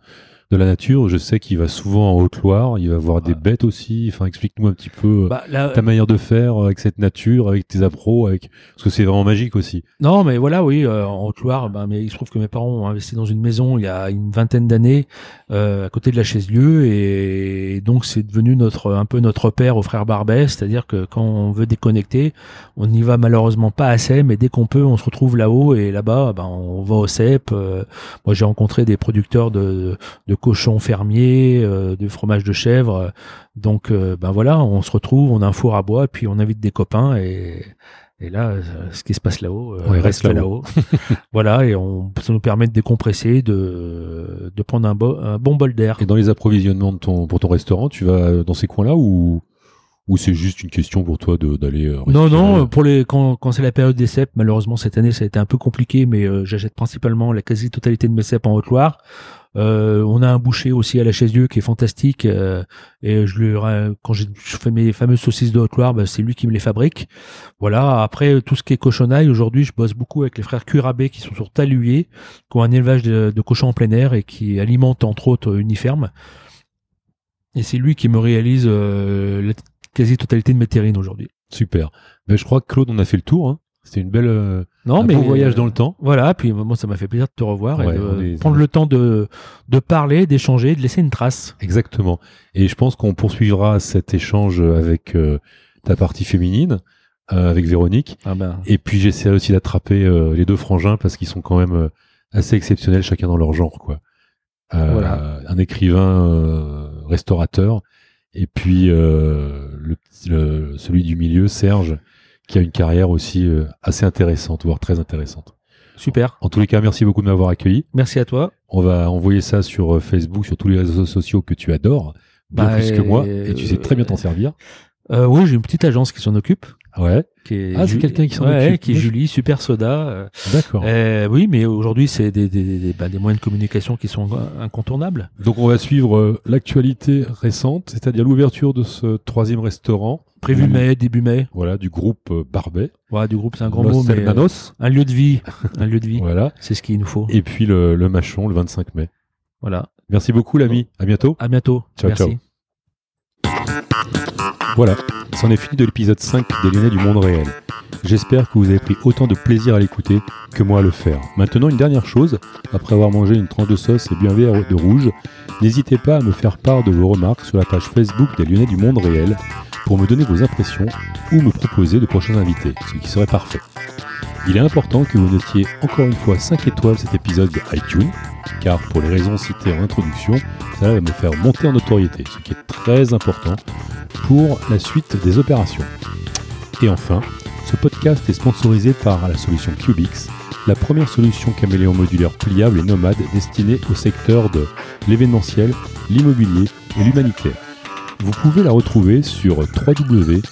Speaker 1: de la nature Je sais qu'il va souvent en Haute-Loire, il va voir des bêtes aussi. Enfin, explique-nous un petit peu euh,
Speaker 2: Bah, là,
Speaker 1: ta manière de faire euh, avec cette nature, avec tes appros, avec parce que c'est vraiment magique aussi.
Speaker 2: Non, mais voilà, oui, euh, en Haute-Loire, ben, mais il se trouve que mes parents ont investi dans une maison il y a une vingtaine d'années euh, à côté de la Chaise-Lieu et, donc c'est devenu notre un peu notre père au frère Barbet, c'est-à-dire que quand on veut déconnecter, on n'y va malheureusement pas assez, mais dès qu'on peut, on se retrouve là-haut et là-bas, ben, on va au CEP. euh, moi, j'ai rencontré des producteurs de, de cochons fermiers, euh, de fromage de chèvre, donc euh, ben voilà, on se retrouve, on a un four à bois, puis on invite des copains et et là, euh, ce qui se passe là-haut euh,
Speaker 1: Ouais,
Speaker 2: reste là-haut. voilà, et on, ça nous permet de décompresser, de, de prendre un, bo- un bon bol d'air.
Speaker 1: Et dans les approvisionnements de ton, pour ton restaurant, tu vas dans ces coins-là ou ou c'est juste une question pour toi de- d'aller euh,
Speaker 2: Non, non, pour les quand, quand c'est la période des cèpes, malheureusement cette année ça a été un peu compliqué, mais euh, j'achète principalement la quasi-totalité de mes cèpes en Haute-Loire. Euh, on a un boucher aussi à la Chaise-Dieu qui est fantastique euh, et je lui quand je fais mes fameuses saucisses de Haute-Loire, bah, c'est lui qui me les fabrique. Voilà. Après tout ce qui est cochonaille, aujourd'hui je bosse beaucoup avec les frères Curabé qui sont sur Taluyer, qui ont un élevage de, de cochons en plein air et qui alimentent entre autres Uniferme. Et c'est lui qui me réalise euh, la quasi-totalité de mes terrines aujourd'hui.
Speaker 1: Super. Ben, je crois que Claude, on a fait le tour. Hein. C'était une belle euh,
Speaker 2: Non,
Speaker 1: un
Speaker 2: mais
Speaker 1: beau voyage
Speaker 2: euh,
Speaker 1: dans le temps.
Speaker 2: Voilà, puis moi ça m'a fait plaisir de te revoir
Speaker 1: Ouais,
Speaker 2: et de
Speaker 1: est-
Speaker 2: prendre le temps de, de parler, d'échanger, de laisser une trace.
Speaker 1: Exactement. Et je pense qu'on poursuivra cet échange avec euh, ta partie féminine, euh, avec Véronique.
Speaker 2: Ah ben,
Speaker 1: Et puis j'essaierai aussi d'attraper euh, les deux frangins parce qu'ils sont quand même euh, assez exceptionnels chacun dans leur genre quoi. Euh,
Speaker 2: Voilà.
Speaker 1: Un écrivain euh, restaurateur et puis euh, le, petit- le- celui du milieu Serge qui a une carrière aussi euh, assez intéressante voire très intéressante.
Speaker 2: super.
Speaker 1: En tous les cas merci beaucoup de m'avoir accueilli.
Speaker 2: Merci à toi.
Speaker 1: On va envoyer ça sur euh, Facebook sur tous les réseaux sociaux que tu adores bien
Speaker 2: Bah,
Speaker 1: plus que moi et tu sais très bien t'en servir.
Speaker 2: Euh, oui, j'ai une petite agence qui s'en occupe.
Speaker 1: Ouais,
Speaker 2: Qui est
Speaker 1: Ah, c'est quelqu'un qui s'en
Speaker 2: ouais,
Speaker 1: occupe.
Speaker 2: Qui est Julie, Super Soda. euh,
Speaker 1: d'accord.
Speaker 2: euh, oui, mais aujourd'hui, c'est des, des, des, bah, des moyens de communication qui sont incontournables.
Speaker 1: Donc on va suivre euh, l'actualité récente, c'est-à-dire l'ouverture de ce troisième restaurant,
Speaker 2: Prévu
Speaker 1: Mm.
Speaker 2: mai, début mai.
Speaker 1: voilà, du groupe Barbet,
Speaker 2: Voilà, du groupe, c'est un grand
Speaker 1: Los
Speaker 2: mot, mais euh, un lieu de vie. un lieu de vie.
Speaker 1: voilà,
Speaker 2: C'est ce qu'il nous faut.
Speaker 1: et puis le, le Machon le 25 mai.
Speaker 2: Voilà.
Speaker 1: Merci beaucoup l'ami. À bientôt.
Speaker 2: À bientôt.
Speaker 1: Ciao,
Speaker 2: Merci.
Speaker 1: ciao. Voilà, c'en est fini de l'épisode 5 des Lyonnais du monde réel. J'espère que vous avez pris autant de plaisir à l'écouter que moi à le faire. Maintenant, une dernière chose, après avoir mangé une tranche de sauce et bien verre de rouge, n'hésitez pas à me faire part de vos remarques sur la page Facebook des Lyonnais du monde réel pour me donner vos impressions ou me proposer de prochains invités, ce qui serait parfait. Il est important que vous notiez encore une fois 5 étoiles cet épisode de iTunes, car pour les raisons citées en introduction, ça va me faire monter en notoriété, ce qui est très important pour la suite des opérations. Et enfin, ce podcast est sponsorisé par la solution Cubix, la première solution caméléon modulaire pliable et nomade destinée au secteur de l'événementiel, l'immobilier et l'humanitaire. Vous pouvez la retrouver sur www.cubix.com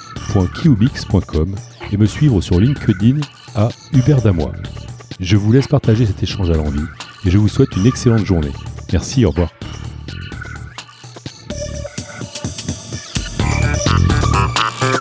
Speaker 1: et me suivre sur LinkedIn à Hubert Damois. Je vous laisse partager cet échange à l'envie et je vous souhaite une excellente journée. Merci, au revoir.